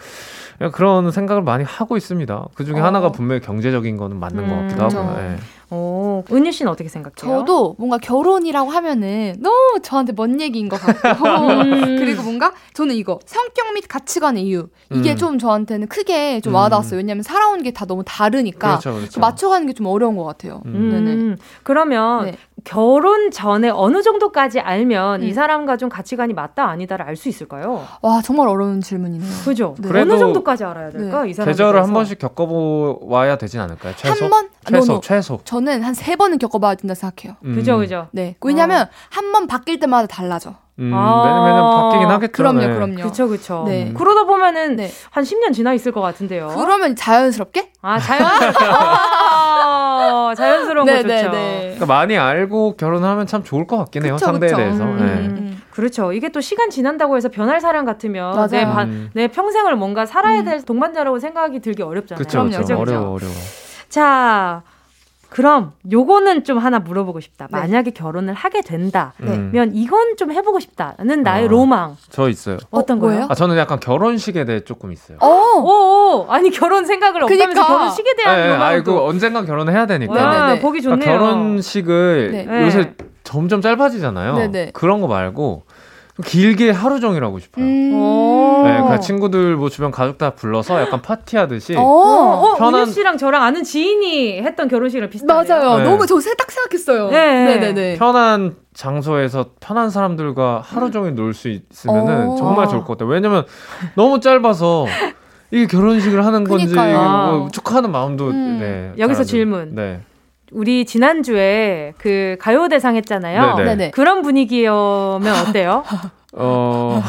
그런 생각을 많이 하고 있습니다. 그 중에 어. 하나가 분명히 경제적인 거는 맞는 것 음, 같기도 그쵸. 하고요. 예. 오, 은유 씨는 어떻게 생각해요? 저도 뭔가 결혼이라고 하면은 너무 저한테 먼 얘기인 것 같고 음. 그리고 뭔가 저는 이거 성격 및 가치관의 이유 이게 음. 좀 저한테는 크게 좀 음. 와닿았어요. 왜냐하면 살아온 게 다 너무 다르니까 그렇죠, 그렇죠. 맞춰가는 게 좀 어려운 것 같아요. 음. 음, 그러면 네. 결혼 전에 어느 정도까지 알면 이 음. 사람과 좀 가치관이 맞다 아니다를 알 수 있을까요? 와 정말 어려운 질문이네요. 그죠? 네. 그래도 어느 정도까지 알아야 될까? 이 사람 계절을 한 번씩 겪어봐야 되진 않을까요? 최소? 한 번? 최소, 노노. 최소. 저는 한 세 번은 겪어봐야 된다 생각해요. 음. 그죠, 그죠. 네. 왜냐면 한번 바뀔 때마다 달라져. 음, 아. 매년 매년 바뀌긴 하겠죠. 그럼요, 네. 그럼요. 그쵸, 그쵸. 네. 음. 그러다 보면은 네. 한 10년 지나 있을 것 같은데요. 그러면 자연스럽게? 아, 자연스럽게. 아, 자연스러운 거 좋죠. 그러니까 많이 알고 결혼하면 참 좋을 것 같긴 해요. 그쵸, 상대에 그쵸. 대해서. 음, 네. 음, 음. 그렇죠. 이게 또 시간 지난다고 해서 변할 사람 같으면 맞아요. 내, 바- 음. 내 평생을 뭔가 살아야 음. 될 동반자라고 생각이 들기 어렵잖아요. 그죠? 어려워, 어려워. 자, 그럼 요거는 좀 하나 물어보고 싶다. 네. 만약에 결혼을 하게 된다면 네. 음. 이건 좀 해보고 싶다는 나의 아. 로망 저 있어요. 어떤 어, 거예요? 아, 저는 약간 결혼식에 대해 조금 있어요. 어! 오, 아니 결혼 생각을 없다면서 그니까. 결혼식에 대한 예, 예, 로망도 아이고 언젠간 결혼을 해야 되니까. 와, 네네네. 보기 그러니까 좋네요. 결혼식을 네. 요새 점점 짧아지잖아요. 네네. 그런 거 말고 좀 길게 하루 종일 하고 싶어요. 음. 오. 네, 그 친구들 뭐 주변 가족 다 불러서 약간 파티하듯이 어. 어, 어 편한- 은유 씨랑 저랑 아는 지인이 했던 결혼식이랑 비슷하네요. 맞아요. 네. 너무 저딱 생각했어요. 네. 네네네. 편한 장소에서 편한 사람들과 하루 종일 놀 수 있으면은 어. 정말 좋을 것 같아요. 왜냐면 너무 짧아서 이게 결혼식을 하는 건지. 뭐 축하하는 마음도 음. 네. 여기서 질문. 들- 네. 우리 지난주에 그 가요대상 했잖아요. 네네. 네네. 그런 분위기면 어때요? 어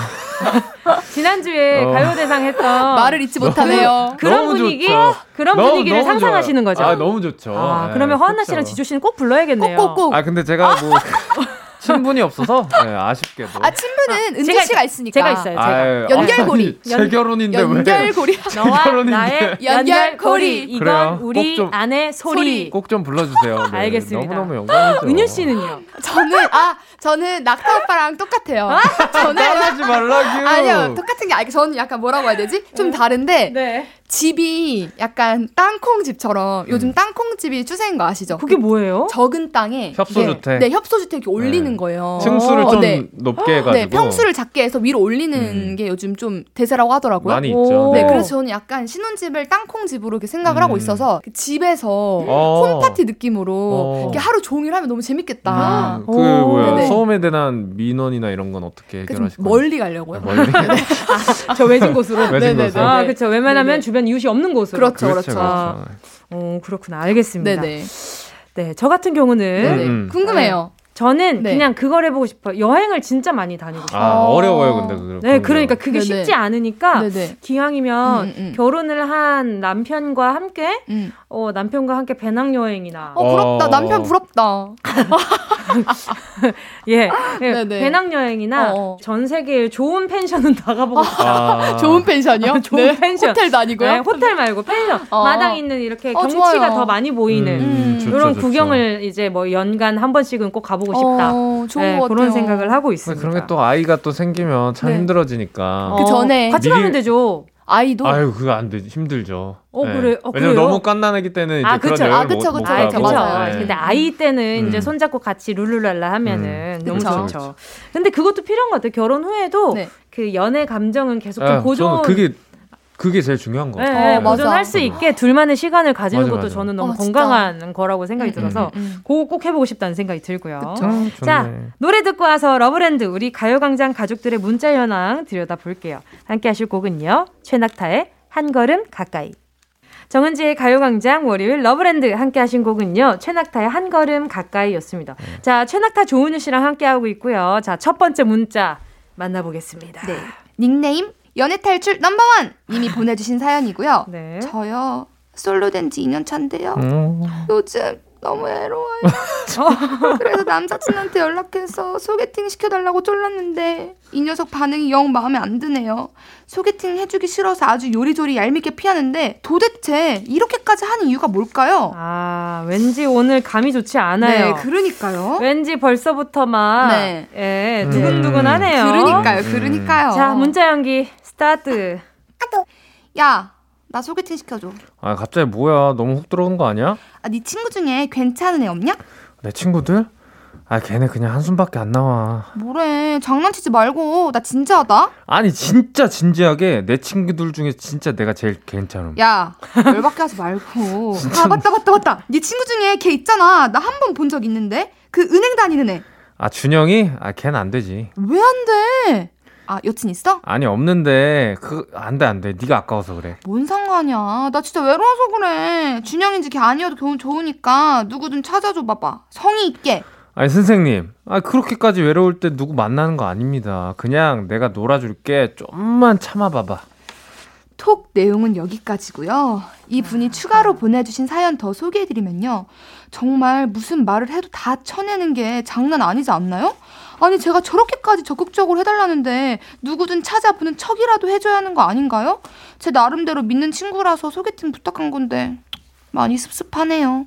지난주에 어. 가요대상 했던 말을 잊지 못하네요. 그런 분위기, 좋죠. 그런 너무, 분위기를 너무 상상하시는 좋아요. 거죠. 아, 너무 좋죠. 아, 네, 그러면 허한나 그렇죠. 씨랑 지조 씨는 꼭 불러야겠네요. 꼭꼭 꼭. 아, 근데 제가 뭐 친분이 없어서 네, 아쉽게도. 아 친분은 은지 제가- 씨가 있으니까. 제가 있어요. 제가. 아유, 연결고리. 아니, 제 결혼인데 왜? 연결고리. 너와 결혼인데. 나의 연결고리. 연결고리. 이건 그래요. 우리 꼭 좀- 안의 소리. 꼭 좀 불러주세요. 네, 알겠습니다. 너무너무 영광이죠. 은유 씨는요? 저는 아 저는 낙타 오빠랑 똑같아요. 저는 따라하지 말라규. 아니요 똑같은 게 아니 저는 약간 뭐라고 해야 되지? 좀 다른데 네. 집이 약간 땅콩 집처럼 요즘 땅콩 집이 추세인 거 아시죠? 그게 뭐예요? 적은 땅에 협소주택. 네, 네 협소주택 이렇게 올리는 네. 거예요. 층수를 어, 좀 네. 높게 해가지고. 네, 평수를 작게 해서 위로 올리는 음. 게 요즘 좀 대세라고 하더라고요. 많이 오. 있죠. 네, 오. 그래서 저는 약간 신혼집을 땅콩 집으로 이렇게 생각을 하고 음. 있어서 그 집에서 어. 홈파티 느낌으로 어. 이렇게 하루 종일 하면 너무 재밌겠다. 음, 그 오. 뭐야 네네. 소음에 대한 민원이나 이런 건 어떻게 해결하실 거예요? 멀리 가려고요. 멀리. 저 외진 곳으로. 외진. 곳으로. 아, 그렇죠. 웬만하면 네네. 주변 이웃이 없는 곳으로. 그렇죠, 그렇죠, 그렇죠. 그렇죠. 어, 그렇구나. 알겠습니다. 네네. 네, 저 같은 경우는 네네. 음. 궁금해요. 저는 네. 그냥 그걸 해보고 싶어요. 여행을 진짜 많이 다니고 싶어요. 아 어. 어려워요, 근데 그. 네, 그러니까 그게 네네. 쉽지 않으니까 네네. 기왕이면 음, 음. 결혼을 한 남편과 함께 음. 어, 남편과 함께 배낭 여행이나 어 부럽다. 어. 남편 부럽다. 예, 예 네네. 배낭 여행이나 어. 전 세계의 좋은 펜션은 나가보고 싶어요. 아. 좋은 펜션이요? 좋은 펜션. 호텔도 아니고요. 네, 호텔 말고 펜션 어. 마당 있는 이렇게 어, 경치가 좋아요. 더 많이 보이는 음, 이런 좋죠. 구경을 이제 뭐 연간 한 번씩은 꼭 가보 고 싶다. 어, 좋은 네, 것 같아요. 그런 생각을 하고 있습니다. 그런 게 또 아이가 또 생기면 참 네. 힘들어지니까. 그 전에 같이 가면 되죠. 아이도 아유 그거 안 돼. 힘들죠. 어, 그래? 어, 왜냐면 그래요? 너무 깐난하기 때는 이제 아, 그런 그쵸. 여행을 아, 그쵸, 못, 못 그쵸, 아, 그쵸, 가고. 그쵸. 맞아요. 네. 근데 아이 때는 이제 음. 손잡고 같이 룰루랄라 하면은 음. 너무 그쵸. 좋죠. 근데 그것도 필요한 것 같아요. 결혼 후에도 네. 그 연애 감정은 계속 아, 좀 보존. 저는 그게 그게 제일 중요한 거 네, 같아요. 네, 어, 맞아. 보존할 수 있게 둘만의 시간을 가지는 맞아, 것도 맞아. 저는 너무 어, 진짜. 건강한 거라고 생각이 음, 들어서 음, 음. 그거 꼭 해보고 싶다는 생각이 들고요. 그쵸. 음, 좋네. 자, 노래 듣고 와서 러브랜드 우리 가요광장 가족들의 문자 현황 들여다 볼게요. 함께 하실 곡은요. 최낙타의 한 걸음 가까이. 정은지의 가요광장 월요일 러브랜드 함께 하신 곡은요. 최낙타의 한 걸음 가까이 였습니다. 네. 자, 최낙타 조은유 씨랑 함께 하고 있고요. 자, 첫 번째 문자 만나보겠습니다. 네. 닉네임 연애 탈출 넘버원 님이 보내주신 사연이고요. 네. 저요 솔로 된 지 2년 차인데요. 음. 요즘 너무 외로워요. 그래서 남사친한테 연락해서 소개팅 시켜달라고 쫄랐는데 이 녀석 반응이 영 마음에 안 드네요. 소개팅 해주기 싫어서 아주 요리조리 얄밉게 피하는데 도대체 이렇게까지 하는 이유가 뭘까요? 아, 왠지 오늘 감이 좋지 않아요. 네, 그러니까요. 왠지 벌써부터 막 네. 예, 음. 두근두근하네요. 그러니까요, 음. 그러니까요. 자, 문자 연기 스타트. 야, 나 소개팅 시켜줘. 아 갑자기 뭐야? 너무 훅 들어온 거 아니야? 아, 네 친구 중에 괜찮은 애 없냐? 내 친구들? 아 걔네 그냥 한숨밖에 안 나와. 뭐래, 장난치지 말고. 나 진지하다. 아니 진짜 진지하게 내 친구들 중에 진짜 내가 제일 괜찮음. 야, 열받게 하지 말고. 아, 맞다, 맞다, 맞다. 네 친구 중에 걔 있잖아. 나 한 번 본 적 있는데. 그 은행 다니는 애. 아 준영이? 아 걔는 안 되지. 왜 안 돼? 아, 여친 있어? 아니 없는데 그 안돼 안 돼. 네가 아까워서 그래. 뭔 상관이야. 나 진짜 외로워서 그래. 준영인지 걔 아니어도 좋- 좋으니까 누구든 찾아줘 봐봐. 성의 있게. 아니 선생님, 아 그렇게까지 외로울 때 누구 만나는 거 아닙니다. 그냥 내가 놀아줄게. 좀만 참아봐봐. 톡 내용은 여기까지고요. 이 분이 추가로 보내주신 사연 더 소개해드리면요. 정말 무슨 말을 해도 다 쳐내는 게 장난 아니지 않나요? 아니 제가 저렇게까지 적극적으로 해달라는데 누구든 찾아보는 척이라도 해줘야 하는 거 아닌가요? 제 나름대로 믿는 친구라서 소개팅 부탁한 건데 많이 습습하네요.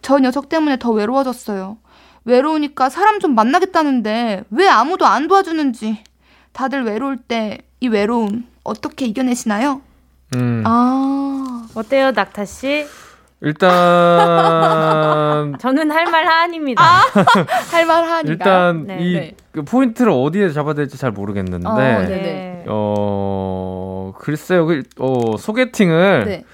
저 녀석 때문에 더 외로워졌어요. 외로우니까 사람 좀 만나겠다는데 왜 아무도 안 도와주는지 다들 외로울 때 이 외로움 어떻게 이겨내시나요? 음. 아, 어때요, 낙타 씨? 일단 저는 할말 하안입니다. 할만하니까. 일단 네, 이 네. 그 포인트를 어디에 잡아야 될지 잘 모르겠는데 어, 어, 네. 글쎄요 그, 어, 소개팅을 네.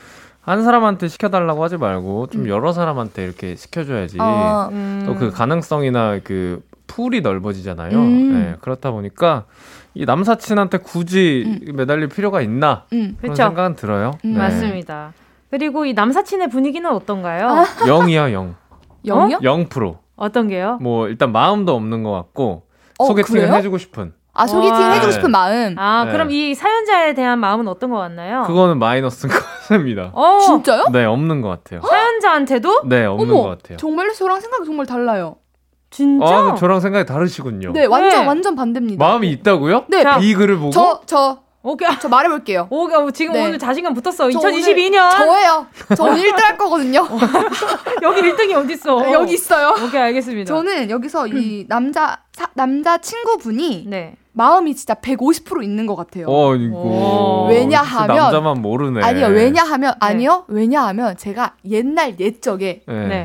한 사람한테 시켜달라고 하지 말고 좀 음. 여러 사람한테 이렇게 시켜줘야지 어, 음. 또그 가능성이나 그 풀이 넓어지잖아요. 음. 네, 그렇다 보니까 이 남사친한테 굳이 매달릴 필요가 있나 음. 그런 그쵸. 생각은 들어요. 음, 네. 맞습니다. 그리고 이 남사친의 분위기는 어떤가요? 아. 영이야 영. 영이요? 0%. 어떤 게요? 뭐 일단 마음도 없는 것 같고 어, 소개팅을 그래요? 해주고 싶은. 아 소개팅 와. 해주고 네. 싶은 마음. 아, 네. 그럼 이 사연자에 대한 마음은 어떤 것 같나요? 그거는 마이너스인 것 같습니다. 어, 진짜요? 네, 없는 것 같아요. 사연자한테도 네, 없는 어머, 것 같아요. 정말로 저랑 생각이 정말 달라요. 진짜? 아, 저랑 생각이 다르시군요. 네, 완전 네. 완전 반대입니다. 마음이 있다고요? 네, 자, 이 글을 보고 저저저 오케이. 말해볼게요. 오, 지금 네. 오늘 자신감 붙었어. 저 2022년 오늘 저예요. 저 오늘 1등 할 거거든요. 여기 1등이 어디 있어? 여기 있어요. 오케이, 알겠습니다. 저는 여기서 이 남자 사- 남자 친구분이 네. 마음이 진짜 150% 있는 것 같아요. 어, 이거. 오. 왜냐하면- 남자만 모르네. 아니요, 왜냐하면 아니요, 왜냐하면 제가 옛날 옛적에 네.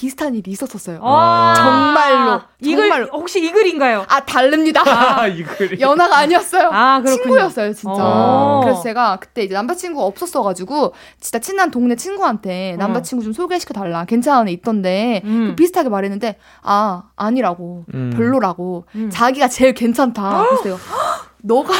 네. 비슷한 일이 있었었어요. 아, 정말로, 이 글, 정말로. 혹시 이 글인가요? 아 다릅니다. 아, 이 글이. 연하가 아니었어요. 아, 그렇군요. 친구였어요, 진짜. 어. 그래서 제가 그때 이제 남자친구가 없었어가지고, 진짜 친한 동네 친구한테 어. 남자친구 좀 소개시켜 달라. 괜찮은 애 있던데, 음. 비슷하게 말했는데, 아, 아니라고. 음. 별로라고. 음. 자기가 제일 괜찮다. 그래서 내가, "헉, 너가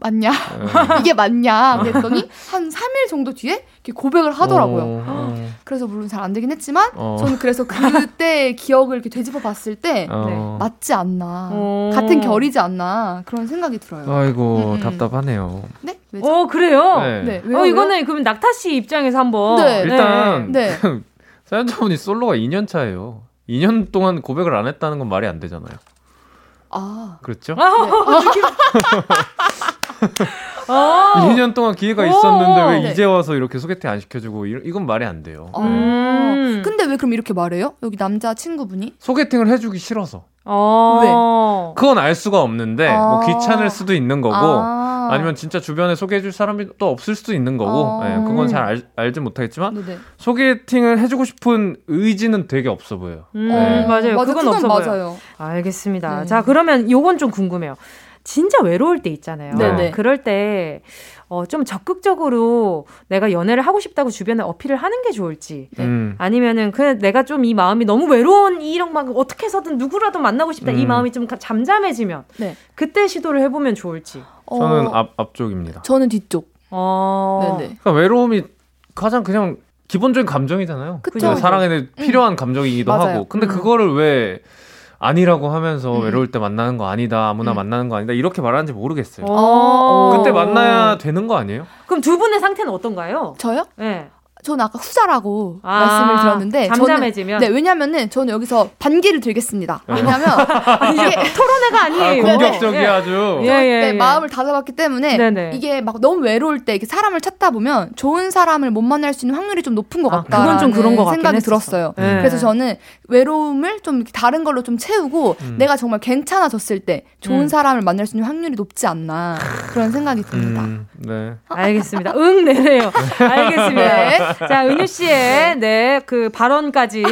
맞냐? 이게 맞냐? 그랬더니, 한 3일 정도 뒤에 이렇게 고백을 하더라고요. 어, 어. 그래서 물론 잘 안 되긴 했지만, 어. 저는 그래서 그때 기억을 이렇게 되짚어 봤을 때, 어. 맞지 않나. 어. 같은 결이지 않나. 그런 생각이 들어요. 아이고, 음, 음. 답답하네요. 네? 왜죠? 어, 그래요? 네. 네. 왜요? 어, 왜요? 이거는 그럼 낙타 씨 입장에서 한번. 네. 일단 네. 사연자분이 솔로가 2년 차예요. 2년 동안 고백을 안 했다는 건 말이 안 되잖아요. 아. 그렇죠? 아, 어. 2년 동안 기회가 오. 있었는데 왜 네. 이제 와서 이렇게 소개팅 안 시켜주고 이, 이건 말이 안 돼요. 어. 음. 근데 왜 그럼 이렇게 말해요? 여기 남자 친구분이? 소개팅을 해주기 싫어서. 어. 그건 알 수가 없는데 아. 뭐 귀찮을 수도 있는 거고 아. 아니면 진짜 주변에 소개해줄 사람이 또 없을 수도 있는 거고 어. 예, 그건 잘 알, 알지 못하겠지만 네네. 소개팅을 해주고 싶은 의지는 되게 없어 보여요. 음, 네. 맞아요. 맞아, 그건 없어 보여요. 맞아요. 알겠습니다. 네. 자, 그러면 요건 좀 궁금해요. 진짜 외로울 때 있잖아요. 네네. 그럴 때, 어, 좀 적극적으로 내가 연애를 하고 싶다고 주변에 어필을 하는 게 좋을지. 네. 음. 아니면은 그냥 내가 좀 이 마음이 너무 외로운 이런 막 어떻게 해서든 누구라도 만나고 싶다 이 음. 마음이 좀 가- 잠잠해지면 네. 그때 시도를 해보면 좋을지. 저는 어, 앞 앞쪽입니다. 저는 뒤쪽. 어. 네네. 그러니까 외로움이 가장 그냥 기본적인 감정이잖아요. 그쵸. 그냥 사랑에 필요한 감정이기도 맞아요. 하고. 근데 음. 그거를 왜 아니라고 하면서 음. 외로울 때 만나는 거 아니다, 아무나 음. 만나는 거 아니다 이렇게 말하는지 모르겠어요. 어. 그때 만나야 되는 거 아니에요? 그럼 두 분의 상태는 어떤가요? 저요? 네. 저는 아까 후자라고 아, 말씀을 드렸는데 잠잠해지면? 저는, 네 왜냐면은 저는 여기서 반기를 들겠습니다. 네. 왜냐면 이게 토론회가 아, 아니에요. 공격적이 네. 아주. 예, 저 예, 그때 예. 마음을 다잡았기 때문에 네네. 이게 막 너무 외로울 때 이렇게 사람을 찾다 보면 좋은 사람을 못 만날 수 있는 확률이 좀 높은 것 아, 같다. 그건 좀 그런 것 같긴 생각이 했었어. 들었어요. 네. 그래서 저는 외로움을 좀 다른 걸로 좀 채우고 음. 내가 정말 괜찮아졌을 때 좋은 음. 사람을 만날 수 있는 확률이 높지 않나 그런 생각이 듭니다. 음, 네. 알겠습니다. 응, 네네요. 알겠습니다. 네. 자, 은유 씨의 네, 그 발언까지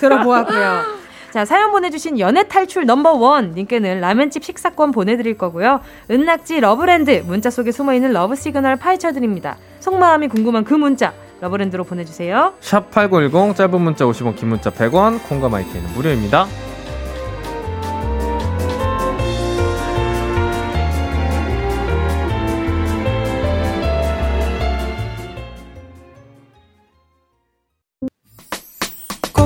들어보았고요. 자, 사연 보내주신 연애 탈출 넘버원 님께는 라면집 식사권 보내드릴 거고요. 은낙지 러브랜드 문자 속에 숨어있는 love signal 파헤쳐드립니다. 속마음이 궁금한 그 문자 러브랜드로 보내주세요. 샵8910 짧은 문자 50원 긴 문자 100원 콩과 마이크는 무료입니다.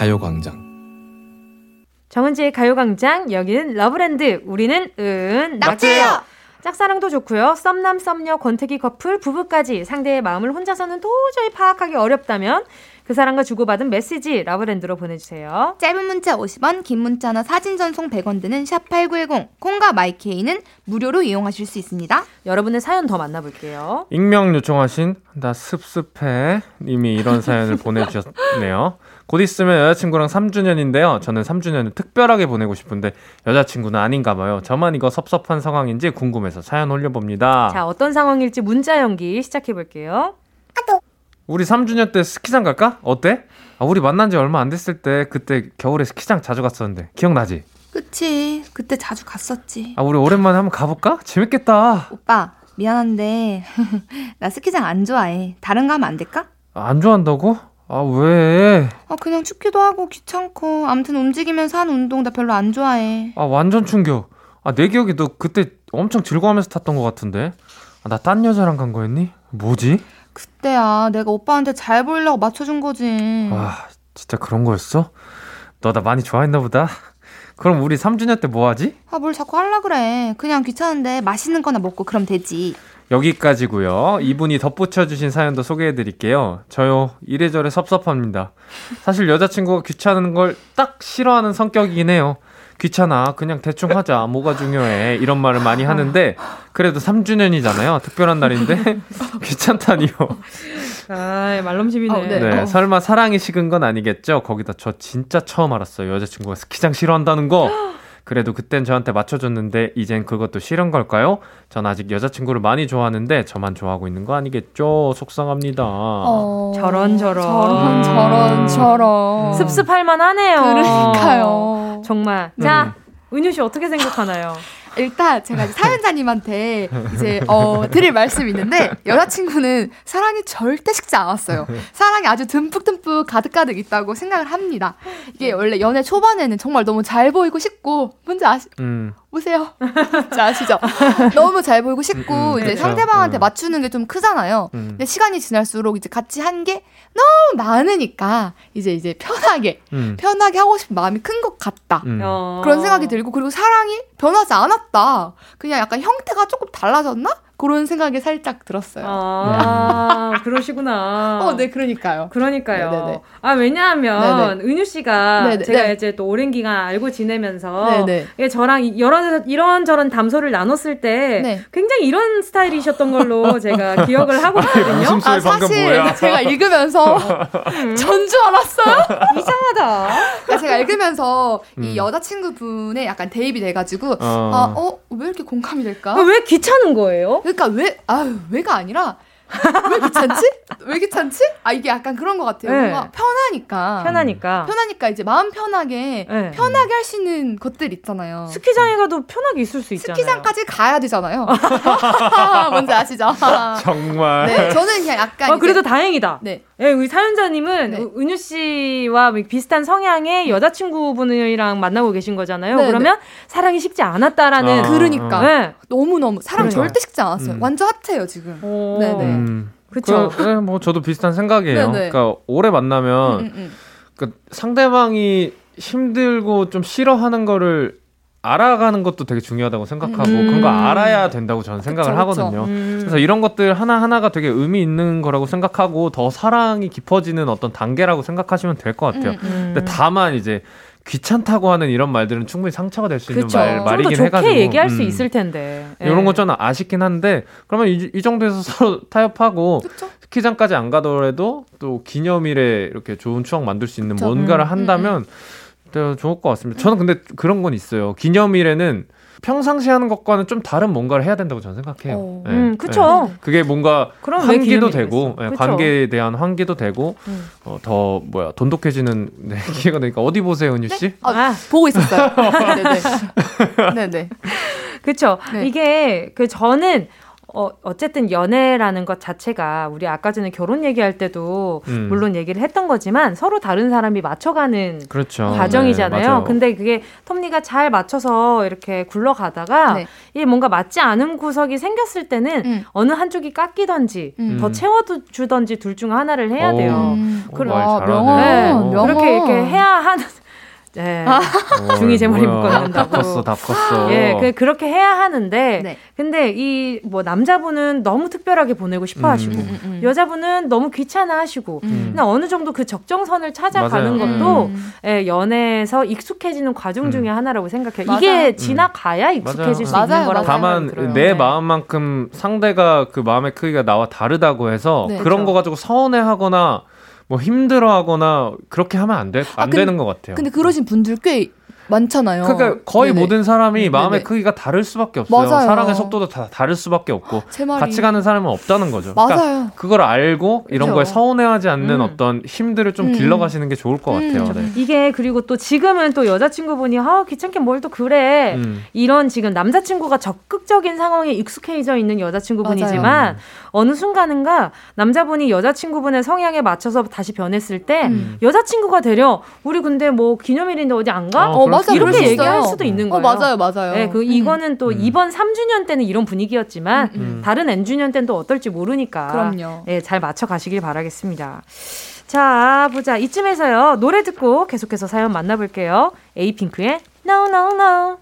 가요광장. 정은지의 가요광장 여기는 러브랜드 우리는 은 낙지예요. 짝사랑도 좋고요. 썸남 썸녀 권태기 커플 부부까지 상대의 마음을 혼자서는 도저히 파악하기 어렵다면 그 사람과 주고받은 메시지 러브랜드로 보내주세요. 짧은 문자 50원, 긴 문자나 사진 전송 100원 드는 샵 8910 콩과 마이케이는 무료로 이용하실 수 있습니다. 여러분의 사연 더 만나볼게요. 익명 요청하신 나 습습해 님이 이런 사연을 보내주셨네요. 곧 있으면 여자친구랑 3주년인데요. 저는 3주년을 특별하게 보내고 싶은데 여자친구는 아닌가 봐요. 저만 이거 섭섭한 상황인지 궁금해서 사연 올려봅니다. 자, 어떤 상황일지 문자 연기 시작해볼게요. 우리 3주년 때 스키장 갈까? 어때? 아, 우리 만난 지 얼마 안 됐을 때 그때 겨울에 스키장 자주 갔었는데 기억나지? 그치. 그때 자주 갔었지. 아, 우리 오랜만에 한번 가볼까? 재밌겠다. 오빠, 미안한데, 나 스키장 안 좋아해. 다른 거 하면 안 될까? 아, 안 좋아한다고? 아, 왜? 아, 그냥 춥기도 하고 귀찮고. 아무튼 움직이면서 하는 운동 나 별로 안 좋아해. 아, 완전 충격. 아, 내 기억에 너 그때 엄청 즐거워하면서 탔던 것 같은데. 아, 나 딴 여자랑 간 거였니? 뭐지? 그때야, 내가 오빠한테 잘 보이려고 맞춰준 거지. 와, 진짜 그런 거였어? 너 나 많이 좋아했나 보다. 그럼 우리 3주년 때 뭐 하지? 아, 뭘 자꾸 하려 그래. 그냥 귀찮은데 맛있는 거나 먹고 그럼 되지. 여기까지고요. 이분이 덧붙여 주신 사연도 소개해 드릴게요. 저요. 이래저래 섭섭합니다. 사실 여자친구가 귀찮은 걸 딱 싫어하는 성격이긴 해요. 귀찮아. 그냥 대충 하자. 뭐가 중요해. 이런 말을 많이 하는데 그래도 3주년이잖아요. 특별한 날인데 귀찮다니요. 아, 말넘심이네. 어, 네. 네, 어. 설마 사랑이 식은 건 아니겠죠? 거기다 저 진짜 처음 알았어요. 여자친구가 스키장 싫어한다는 거. 그래도 그땐 저한테 맞춰줬는데 이젠 그것도 싫은 걸까요? 전 아직 여자친구를 많이 좋아하는데 저만 좋아하고 있는 거 아니겠죠? 속상합니다. 어, 저런, 저런. 저런, 음. 저런, 저런. 습습할 만하네요. 그러니까요. 정말. 자, 은유 씨 어떻게 생각하나요? 일단 제가 사연자님한테 이제 어 드릴 말씀이 있는데 여자친구는 사랑이 절대 식지 않았어요. 사랑이 아주 듬뿍듬뿍 가득가득 있다고 생각을 합니다. 이게 원래 연애 초반에는 정말 너무 잘 보이고 싶고 뭔지 아시 음, 보세요. 진짜 아시죠? 너무 잘 보이고 싶고 음, 음, 이제 그쵸. 상대방한테 음. 맞추는 게 좀 크잖아요. 음. 근데 시간이 지날수록 이제 같이 한 게 너무 많으니까 이제 이제 편하게 음, 편하게 하고 싶은 마음이 큰 것 같다. 음. 어. 그런 생각이 들고 그리고 사랑이 변하지 않았다. 그냥 약간 형태가 조금 달라졌나? 그런 생각이 살짝 들었어요. 아, 그러시구나. 어, 네, 그러니까요. 그러니까요. 네네네. 아, 왜냐하면, 은유 씨가 네네. 제가 네. 이제 또 오랜 기간 알고 지내면서, 네네. 예, 저랑 이- 여러, 이런저런 담소를 나눴을 때, 네. 굉장히 이런 스타일이셨던 걸로 제가 기억을 하고 있거든요. 웃음소리 아, 사실 뭐야? 제가 읽으면서 전줄 알았어요. 이상하다. 그러니까 제가 읽으면서 이 음. 여자친구분의 약간 대입이 돼가지고 어. 아, 어, 왜 이렇게 공감이 될까? 아, 왜 귀찮은 거예요? 그러니까 왜, 아유, 왜가 아니라 왜 귀찮지? 왜 귀찮지? 아, 이게 약간 그런 것 같아요. 네. 뭔가 편하니까. 편하니까. 편하니까 이제 마음 편하게 네. 편하게 할 수 있는 것들 있잖아요. 스키장에 가도 편하게 있을 수 있잖아요. 스키장까지 가야 되잖아요. 뭔지 아시죠? 정말. 네, 저는 그냥 약간 어, 그래도 이제- 다행이다. 네. 예, 우리 사연자님은 네. 은- 은유 씨와 비슷한 성향의 여자친구분이랑 만나고 계신 거잖아요. 네, 그러면 사랑이 식지 않았다라는. 아, 그러니까. 네. 너무 너무 사랑 그러니까. 절대 식지 않았어요. 음. 완전 핫해요 지금. 오. 네네. 음. 그쵸. 그, 네, 뭐 저도 비슷한 생각이에요. 네네. 그러니까 오래 만나면 음, 음, 음. 그 상대방이 힘들고 좀 싫어하는 거를 알아가는 것도 되게 중요하다고 생각하고 음. 그런 거 알아야 된다고 저는 생각을 그쵸, 그쵸. 하거든요. 음. 그래서 이런 것들 하나하나가 되게 의미 있는 거라고 생각하고 더 사랑이 깊어지는 어떤 단계라고 생각하시면 될 것 같아요. 음, 음. 근데 다만 이제 귀찮다고 하는 이런 말들은 충분히 상처가 될 수 있는 그쵸. 말, 말이긴 좋게 해가지고 얘기할 수 음. 있을 텐데. 예. 이런 건 저는 아쉽긴 한데 그러면 이, 이 정도에서 서로 타협하고 그쵸? 스키장까지 안 가더라도 또 기념일에 이렇게 좋은 추억 만들 수 있는 그쵸. 뭔가를 음, 한다면 더 좋을 것 같습니다. 저는 근데 그런 건 있어요. 기념일에는 평상시 하는 것과는 좀 다른 뭔가를 해야 된다고 저는 생각해요. 어. 네. 음, 그쵸. 네. 그게 뭔가 환기도 되고 그쵸. 관계에 대한 환기도 되고 음. 어, 더 뭐야 돈독해지는 네, 기회가 되니까 어디 보세요, 은유 씨? 아, 아. 보고 있었어요. 네네. 네네. 그쵸. 네. 이게 그 저는 어, 어쨌든 연애라는 것 자체가 우리 아까 전에 결혼 얘기할 때도 음. 물론 얘기를 했던 거지만 서로 다른 사람이 맞춰가는 그렇죠. 과정이잖아요. 네. 근데 그게 톱니가 잘 맞춰서 이렇게 굴러가다가 네. 이게 뭔가 맞지 않은 구석이 생겼을 때는 음. 어느 한쪽이 깎이던지 음. 더 채워주던지 둘 중 하나를 해야 오. 돼요. 음. 어, 그럼-. 명언, 네. 명언. 그렇게 이렇게 해야 하는 네. 어, 중이 제 머리. 묶어낸다고. 다 컸어, 다 컸어. 예, 그, 그렇게 해야 하는데, 네. 근데 이 뭐 남자분은 너무 특별하게 보내고 싶어 음. 하시고, 음, 음. 여자분은 너무 귀찮아 하시고, 음. 근데 어느 정도 그 적정선을 찾아가는 맞아요. 것도 음. 예, 연애에서 익숙해지는 과정 음. 중에 하나라고 생각해요. 맞아요. 이게 지나가야 익숙해질 수 맞아요. 있는 거라고 다만. 내 네. 마음만큼 상대가 그 마음의 크기가 나와 다르다고 해서 네, 그런 그렇죠. 거 가지고 서운해하거나 뭐 힘들어하거나 그렇게 하면 안 돼, 안 아, 근- 되는 것 같아요. 근데 그러신 분들 꽤 많잖아요. 그러니까 거의 네네. 모든 사람이 마음의 네네. 크기가 다를 수밖에 없어요. 맞아요. 사랑의 속도도 다 다를 수밖에 없고 제 말이. 같이 가는 사람은 없다는 거죠. 맞아요. 그러니까 그걸 알고 이런 그쵸. 거에 서운해하지 않는 음. 어떤 힘들을 좀 음. 길러가시는 게 좋을 것 음. 같아요. 네. 이게 그리고 또 지금은 또 여자친구분이 아 귀찮게 뭘 또 그래 음. 이런 지금 남자친구가 적극적인 상황에 익숙해져 있는 여자친구분이지만 어느 순간인가 남자분이 여자친구분의 성향에 맞춰서 다시 변했을 때 음. 여자친구가 되려 우리 근데 뭐 기념일인데 어디 안 가? 어, 어, 맞아. 이렇게 얘기할. 수도 있는 어, 거예요. 맞아요, 맞아요. 네, 그 음. 이거는 또 음. 이번 3주년 때는 이런 분위기였지만 음. 다른 N주년 때는 또 어떨지 모르니까 그럼요. 네, 잘 맞춰 가시길 바라겠습니다. 자, 보자. 이쯤에서요. 노래 듣고 계속해서 사연 만나볼게요. 에이핑크의 No No No.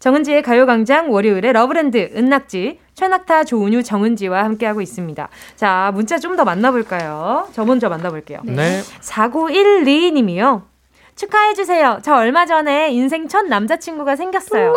정은지의 가요광장 월요일에 러브랜드 은낙지 최낙타 조은유 정은지와 함께하고 있습니다. 자 문자 좀 더 만나볼까요? 저 먼저 만나볼게요. 네. 4912님이요. 축하해주세요. 저 얼마 전에 인생 첫 남자친구가 생겼어요.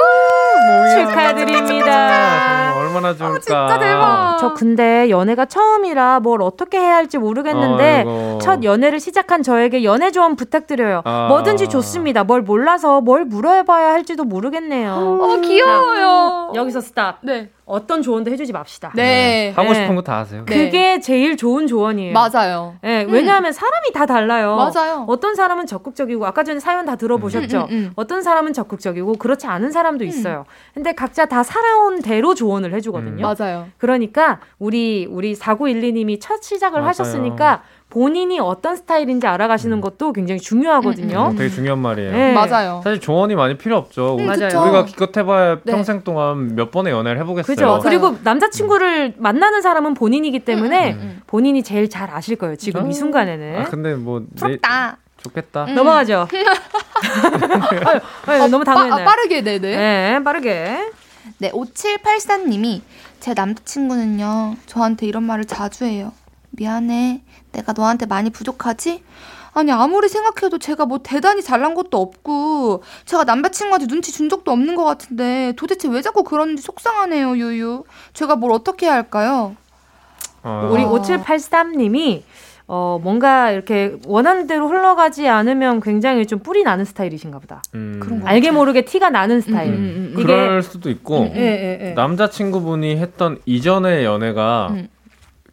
축하드립니다. 얼마나 좋을까. 진짜 대박. 저 근데 연애가 처음이라 뭘 어떻게 해야 할지 모르겠는데 아이고. 첫 연애를 시작한 저에게 연애 조언 부탁드려요. 아. 뭐든지 좋습니다. 뭘 몰라서 뭘 물어봐야 할지도 모르겠네요. 어, 귀여워요. 여기서 스탑. 네. 어떤 조언도 해주지 맙시다. 네. 하고 네. 싶은 거 다 하세요. 네. 그게 제일 좋은 조언이에요. 맞아요. 예, 왜냐하면 사람이 다 달라요. 맞아요. 어떤 사람은 적극적이고 아까 전에 사연 다 들어보셨죠. 음, 음, 음. 어떤 사람은 적극적이고 그렇지 않은 사람도 있어요. 근데 각자 다 살아온 대로 조언을 해주거든요. 맞아요. 그러니까 우리 우리 4912님이 첫 시작을 맞아요. 하셨으니까 본인이 어떤 스타일인지 알아가시는 것도 굉장히 중요하거든요. 음, 되게 중요한 말이에요. 네. 맞아요. 사실 조언이 많이 필요 없죠. 음, 맞아요. 그쵸. 우리가 기껏 해봐야 네. 평생 동안 몇 번의 연애를 해보겠어요. 그죠. 맞아요. 그리고 남자친구를 만나는 사람은 본인이기 때문에 음, 음. 본인이 제일 잘 아실 거예요. 지금 어? 이 순간에는. 아 근데 뭐 내, 부럽다. 좋겠다. 음. 넘어가죠. 아유, 아유, 너무 빠, 당연해요. 아, 빠르게, 네네. 네, 빠르게. 네, 5784님이 제 남자친구는요, 저한테 이런 말을 자주 해요. 미안해. 내가 너한테 많이 부족하지? 아니, 아무리 생각해도 제가 뭐 대단히 잘난 것도 없고, 제가 남자친구한테 눈치 준 적도 없는 것 같은데, 도대체 왜 자꾸 그러는지 속상하네요, 유유. 제가 뭘 어떻게 해야 할까요? 어, 우리 아. 5783님이 어, 뭔가 이렇게 원하는 대로 흘러가지 않으면 굉장히 좀 뿔이 나는 스타일이신가 보다. 음, 그런 거. 알게 모르게 티가 나는 스타일. 음, 음, 음. 이게 그럴 수도 있고 예, 예, 예. 남자친구분이 했던 이전의 연애가 음.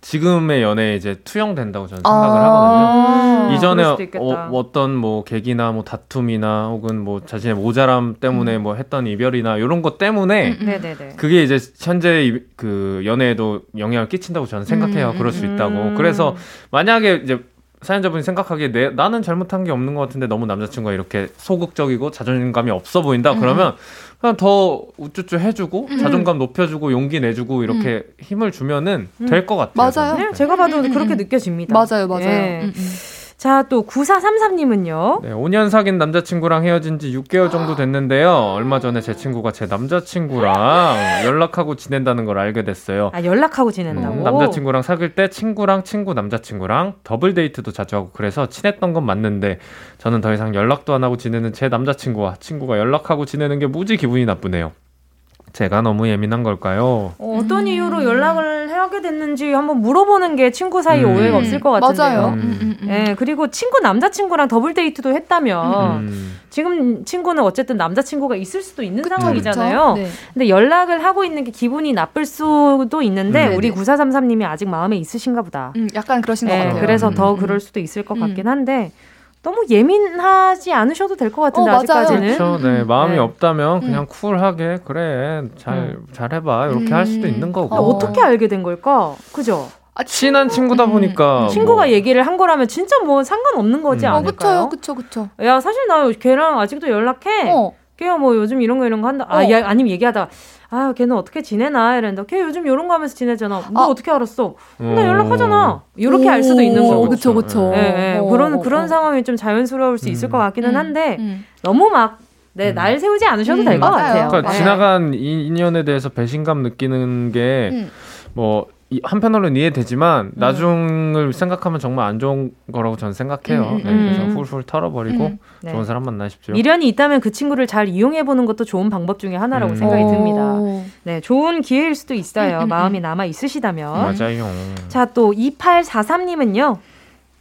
지금의 연애에 이제 투영된다고 저는 아. 생각을 하거든요. 음, 이전에. 어, 떤뭐 계기나 뭐 다툼이나 혹은 뭐 자신의 모자람 때문에 뭐 했던 이별이나 이런 것 때문에 음, 음. 그게 이제 현재 이- 그 연애에도 영향을 끼친다고 저는 생각해요. 음, 그럴 수 음. 있다고. 그래서 만약에 이제 사연자분이 생각하기에 내, 나는 잘못한 게 없는 것 같은데 너무 남자친구가 이렇게 소극적이고 자존감이 없어 보인다 음. 그러면 그냥 더 우쭈쭈 해주고 음. 자존감 높여주고 용기 내주고 이렇게 힘을 주면은 음. 될것 같아요. 맞아요. 저는. 네, 제가 봐도 음, 음, 그렇게 음. 느껴집니다. 맞아요, 맞아요. 예. 자, 또 9433님은요. 네, 5년 사귄 남자친구랑 헤어진 지 6개월 정도 됐는데요. 얼마 전에 제 친구가 제 남자친구랑 연락하고 지낸다는 걸 알게 됐어요. 아, 연락하고 지낸다고. 음, 남자친구랑 사귈 때 친구랑 친구 남자친구랑 더블 데이트도 자주 하고 그래서 친했던 건 맞는데 저는 더 이상 연락도 안 하고 지내는 제 남자친구와 친구가 연락하고 지내는 게 무지 기분이 나쁘네요. 제가 너무 예민한 걸까요? 어, 어떤 음. 이유로 연락을 하게 됐는지 한번 물어보는 게 친구 사이 음. 오해가 없을 것 같은데요. 맞아요. 음. 음, 음, 음. 예, 그리고 친구 남자친구랑 더블 데이트도 했다면 음, 지금 친구는 어쨌든 남자친구가 있을 수도 있는 상황이잖아요. 그쵸? 네. 근데 연락을 하고 있는 게 기분이 나쁠 수도 있는데 음. 우리 네네. 9433님이 아직 마음에 있으신가 보다. 음, 약간 그러신 것 예, 같아요. 그래서 음. 더 음. 그럴 수도 있을 것 음. 같긴 한데 너무 예민하지 않으셔도 될 것 같은데 어. 아직까지는. 그렇죠. 네, 마음이 네. 없다면 음. 그냥 쿨하게 그래 잘 잘해봐 이렇게 할 수도 음. 있는 거고. 아, 어떻게 알게 된 걸까? 그죠? 아, 친한 친구다 음. 보니까 친구가 뭐, 얘기를 한 거라면 진짜 뭐 상관없는 거지 음. 어, 않을까요? 그쵸, 그쵸, 그쵸. 야 사실 나 걔랑 아직도 연락해. 어, 걔가 뭐 요즘 이런 거 이런 거 한다. 아, 어. 야, 아니면 얘기하다가 아 걔는 어떻게 지내나 이랬는데 걔 요즘 이런 거 하면서 지내잖아. 너 아. 어떻게 알았어? 나 어, 연락하잖아. 이렇게 알 수도 있는 오, 거고. 그쵸, 그쵸. 예, 예. 어, 그런 어, 그런 어. 상황이 좀 자연스러울 수 있을 음. 것 같기는 음, 한데 음. 너무 막 네, 음. 날 세우지 않으셔도 음, 될것 맞아요. 같아요. 그러니까 네. 지나간 이 인연에 대해서 배신감 느끼는 게 음. 뭐 이- 한편으로는 이해되지만 나중을 생각하면 정말 안 좋은 거라고 저는 생각해요. 음, 음, 네, 음. 그래서 훌훌 털어버리고 음. 네. 좋은 사람 만나십시오. 미련이 있다면 그 친구를 잘 이용해 보는 것도 좋은 방법 중에 하나라고 음. 생각이 어. 듭니다. 네, 좋은 기회일 수도 있어요. 음, 음, 마음이 남아 있으시다면. 맞아요. 자, 또 2843님은요.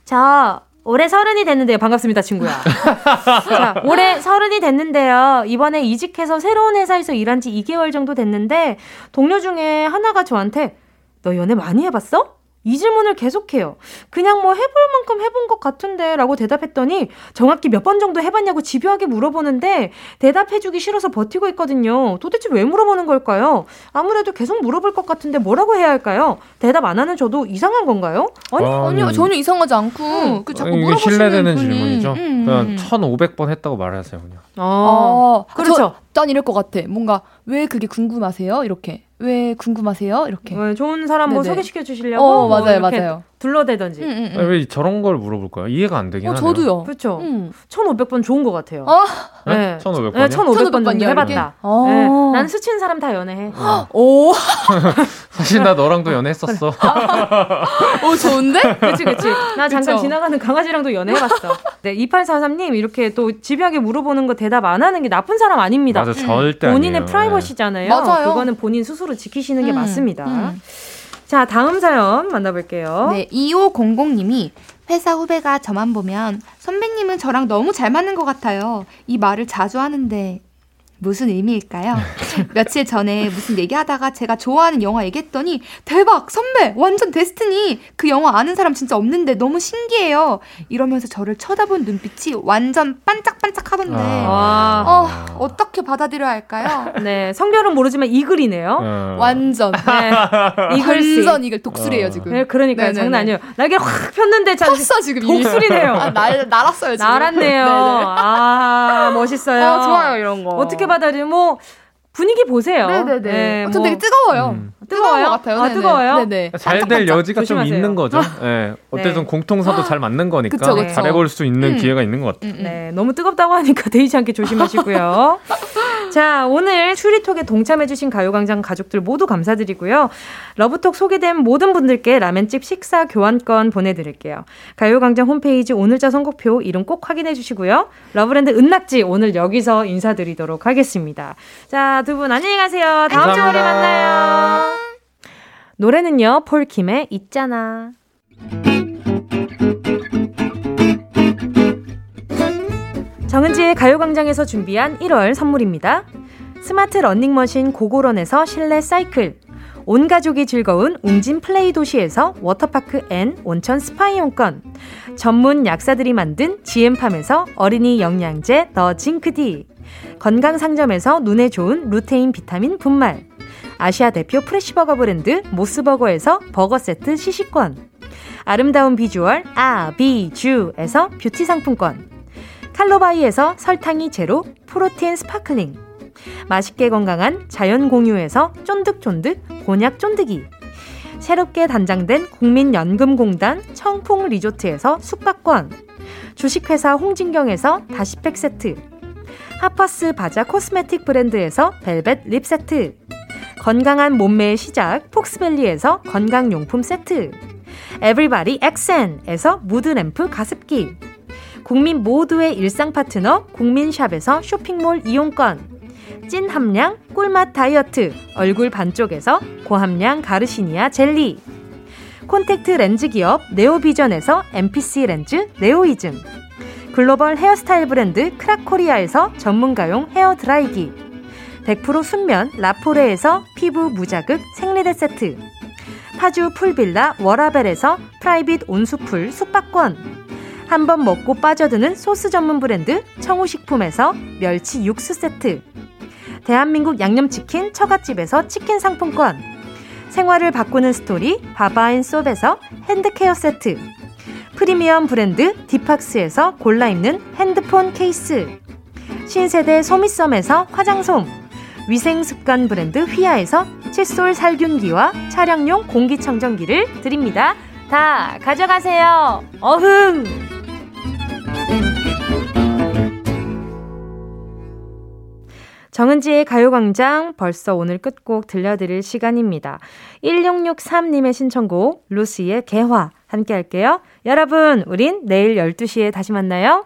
자, 올해 서른이 됐는데요. 반갑습니다, 친구야. 자, 올해 서른이 됐는데요. 이번에 이직해서 새로운 회사에서 일한 지 2개월 정도 됐는데 동료 중에 하나가 저한테 너 연애 많이 해봤어? 이 질문을 계속해요. 그냥 뭐 해볼 만큼 해본 것 같은데 라고 대답했더니 정확히 몇 번 정도 해봤냐고 집요하게 물어보는데 대답해주기 싫어서 버티고 있거든요. 도대체 왜 물어보는 걸까요? 아무래도 계속 물어볼 것 같은데 뭐라고 해야 할까요? 대답 안 하는 저도 이상한 건가요? 아니, 아, 아니요, 음. 전혀 이상하지 않고 그 자꾸 물어보시는 신뢰되는 분이- 질문이죠. 음, 그냥 음. 1,500번 했다고 말하세요, 그냥. 어, 아, 그렇죠. 저, 난 이럴 것 같아. 뭔가 왜 그게 궁금하세요? 이렇게 왜 궁금하세요? 이렇게. 네, 좋은 사람 뭐 네네. 소개시켜 주시려고 어, 뭐 맞아요, 이렇게 맞아요. 둘러대던지. 음, 음, 음. 아니, 왜 저런 걸 물어볼까요? 이해가 안 되긴 어, 하네요. 저도요. 그렇죠. 음. 1,500번 좋은 것 같아요. 아, 네. 1,500번이요? 네, 1,500번 정도 1500 해봤다. 어. 네, 난 스친 사람 다 연애해. 오, 사실 나 너랑도 연애했었어. 오 좋은데? 그치, 그치. 나 잠깐 그쵸. 지나가는 강아지랑도 연애해봤어. 네, 2843님, 이렇게 또 집요하게 물어보는 거 대답 안 하는 게 나쁜 사람 아닙니다. 맞아, 절대 본인의 아니에요. 프라이버시잖아요. 맞아요. 그거는 본인 스스로 지키시는 게 음, 맞습니다. 음. 자, 다음 사연 만나볼게요. 네, 2500님이 회사 후배가 저만 보면 선배님은 저랑 너무 잘 맞는 것 같아요. 이 말을 자주 하는데 무슨 의미일까요? 며칠 전에 무슨 얘기하다가 제가 좋아하는 영화 얘기했더니 대박 선배 완전 데스티니 그 영화 아는 사람 진짜 없는데 너무 신기해요 이러면서 저를 쳐다본 눈빛이 완전 반짝반짝하던데 아. 와. 어, 어떻게 받아들여야 할까요? 네, 성별은 모르지만 이글이네요. 어. 완전 네, 이글씨. 완전 이글 독수리예요 어. 지금 네, 그러니까요. 네네네. 장난 아니에요. 날개 확 폈는데 자, 컸어 지금. 독수리네요. 아, 날, 날았어요 지금 날았네요. 아, 멋있어요. 어, 좋아요 이런 거 어떻게 받아들여? 뭐 분위기 보세요. 네네네. 네, 어, 전뭐 되게 뜨거워요. 음. 뜨거워요? 것 같아요. 아. 뜨거워요? 네네. 잘 될. 여지가 좀 조심하세요. 있는 거죠. 예. 어쨌든 네. 공통사도 잘 맞는 거니까 그쵸, 그쵸. 잘해볼 수 있는 음. 기회가 있는 것 같아요. 음, 음. 네, 너무 뜨겁다고 하니까 데이지 않게 조심하시고요. 자, 오늘 추리톡에 동참해주신 가요광장 가족들 모두 감사드리고요. 러브톡 소개된 모든 분들께 라멘집 식사 교환권 보내드릴게요. 가요광장 홈페이지 오늘자 선곡표 이름 꼭 확인해주시고요. 러브랜드 은낙지 오늘 여기서 인사드리도록 하겠습니다. 자, 두 분 안녕히 가세요. 다음 감사합니다. 만나요. 노래는요, 폴킴의 있잖아. 정은지의 가요광장에서 준비한 1월 선물입니다. 스마트 러닝머신 고고런에서 실내 사이클 온 가족이 즐거운 웅진 플레이 도시에서 워터파크 and 온천 스파 이용권 전문 약사들이 만든 지엠팜에서 어린이 영양제 더 징크디 건강상점에서 눈에 좋은 루테인 비타민 분말 아시아 대표 fresh버거 브랜드 모스버거에서 버거 세트 시식권. 아름다운 비주얼 아비주에서 뷰티 상품권. 칼로바이에서 설탕이 제로 protein sparkling. 맛있게 건강한 자연 공유에서 쫀득쫀득 곤약 쫀득이. 새롭게 단장된 국민연금공단 청풍 리조트에서 숙박권. 주식회사 홍진경에서 다시팩 세트. 하퍼스 바자 cosmetic 브랜드에서 벨벳 lip 세트 건강한 몸매의 시작 폭스밸리에서 건강용품 세트. 에브리바디 엑센에서 mood lamp 가습기. 국민 모두의 일상 파트너 국민샵에서 쇼핑몰 이용권. 찐 함량 꿀맛 다이어트 얼굴 반쪽에서 고함량 가르시니아 젤리. 콘택트 렌즈 기업 네오비전에서 MPC 렌즈 네오이즘. 글로벌 헤어스타일 브랜드 크라코리아에서 전문가용 헤어 드라이기 100% 순면 라포레에서 피부 무자극 생리대 세트. 파주 풀빌라 워라벨에서 private 온수풀 숙박권. 한 번 먹고 빠져드는 소스 전문 브랜드 청우식품에서 멸치 육수 세트. 대한민국 양념치킨 처갓집에서 치킨 상품권. 생활을 바꾸는 스토리 바바앤솝에서 hand care 세트. 프리미엄 브랜드 디팍스에서 골라 입는 핸드폰 케이스. 신세대 소미썸에서 화장솜 위생습관 브랜드 휘하에서 칫솔 살균기와 차량용 공기청정기를 드립니다. 다 가져가세요. 어흥! 정은지의 가요광장 벌써 오늘 끝곡 들려드릴 시간입니다. 1663님의 신청곡 루시의 개화 함께 할게요. 여러분, 우린 내일 12시에 다시 만나요.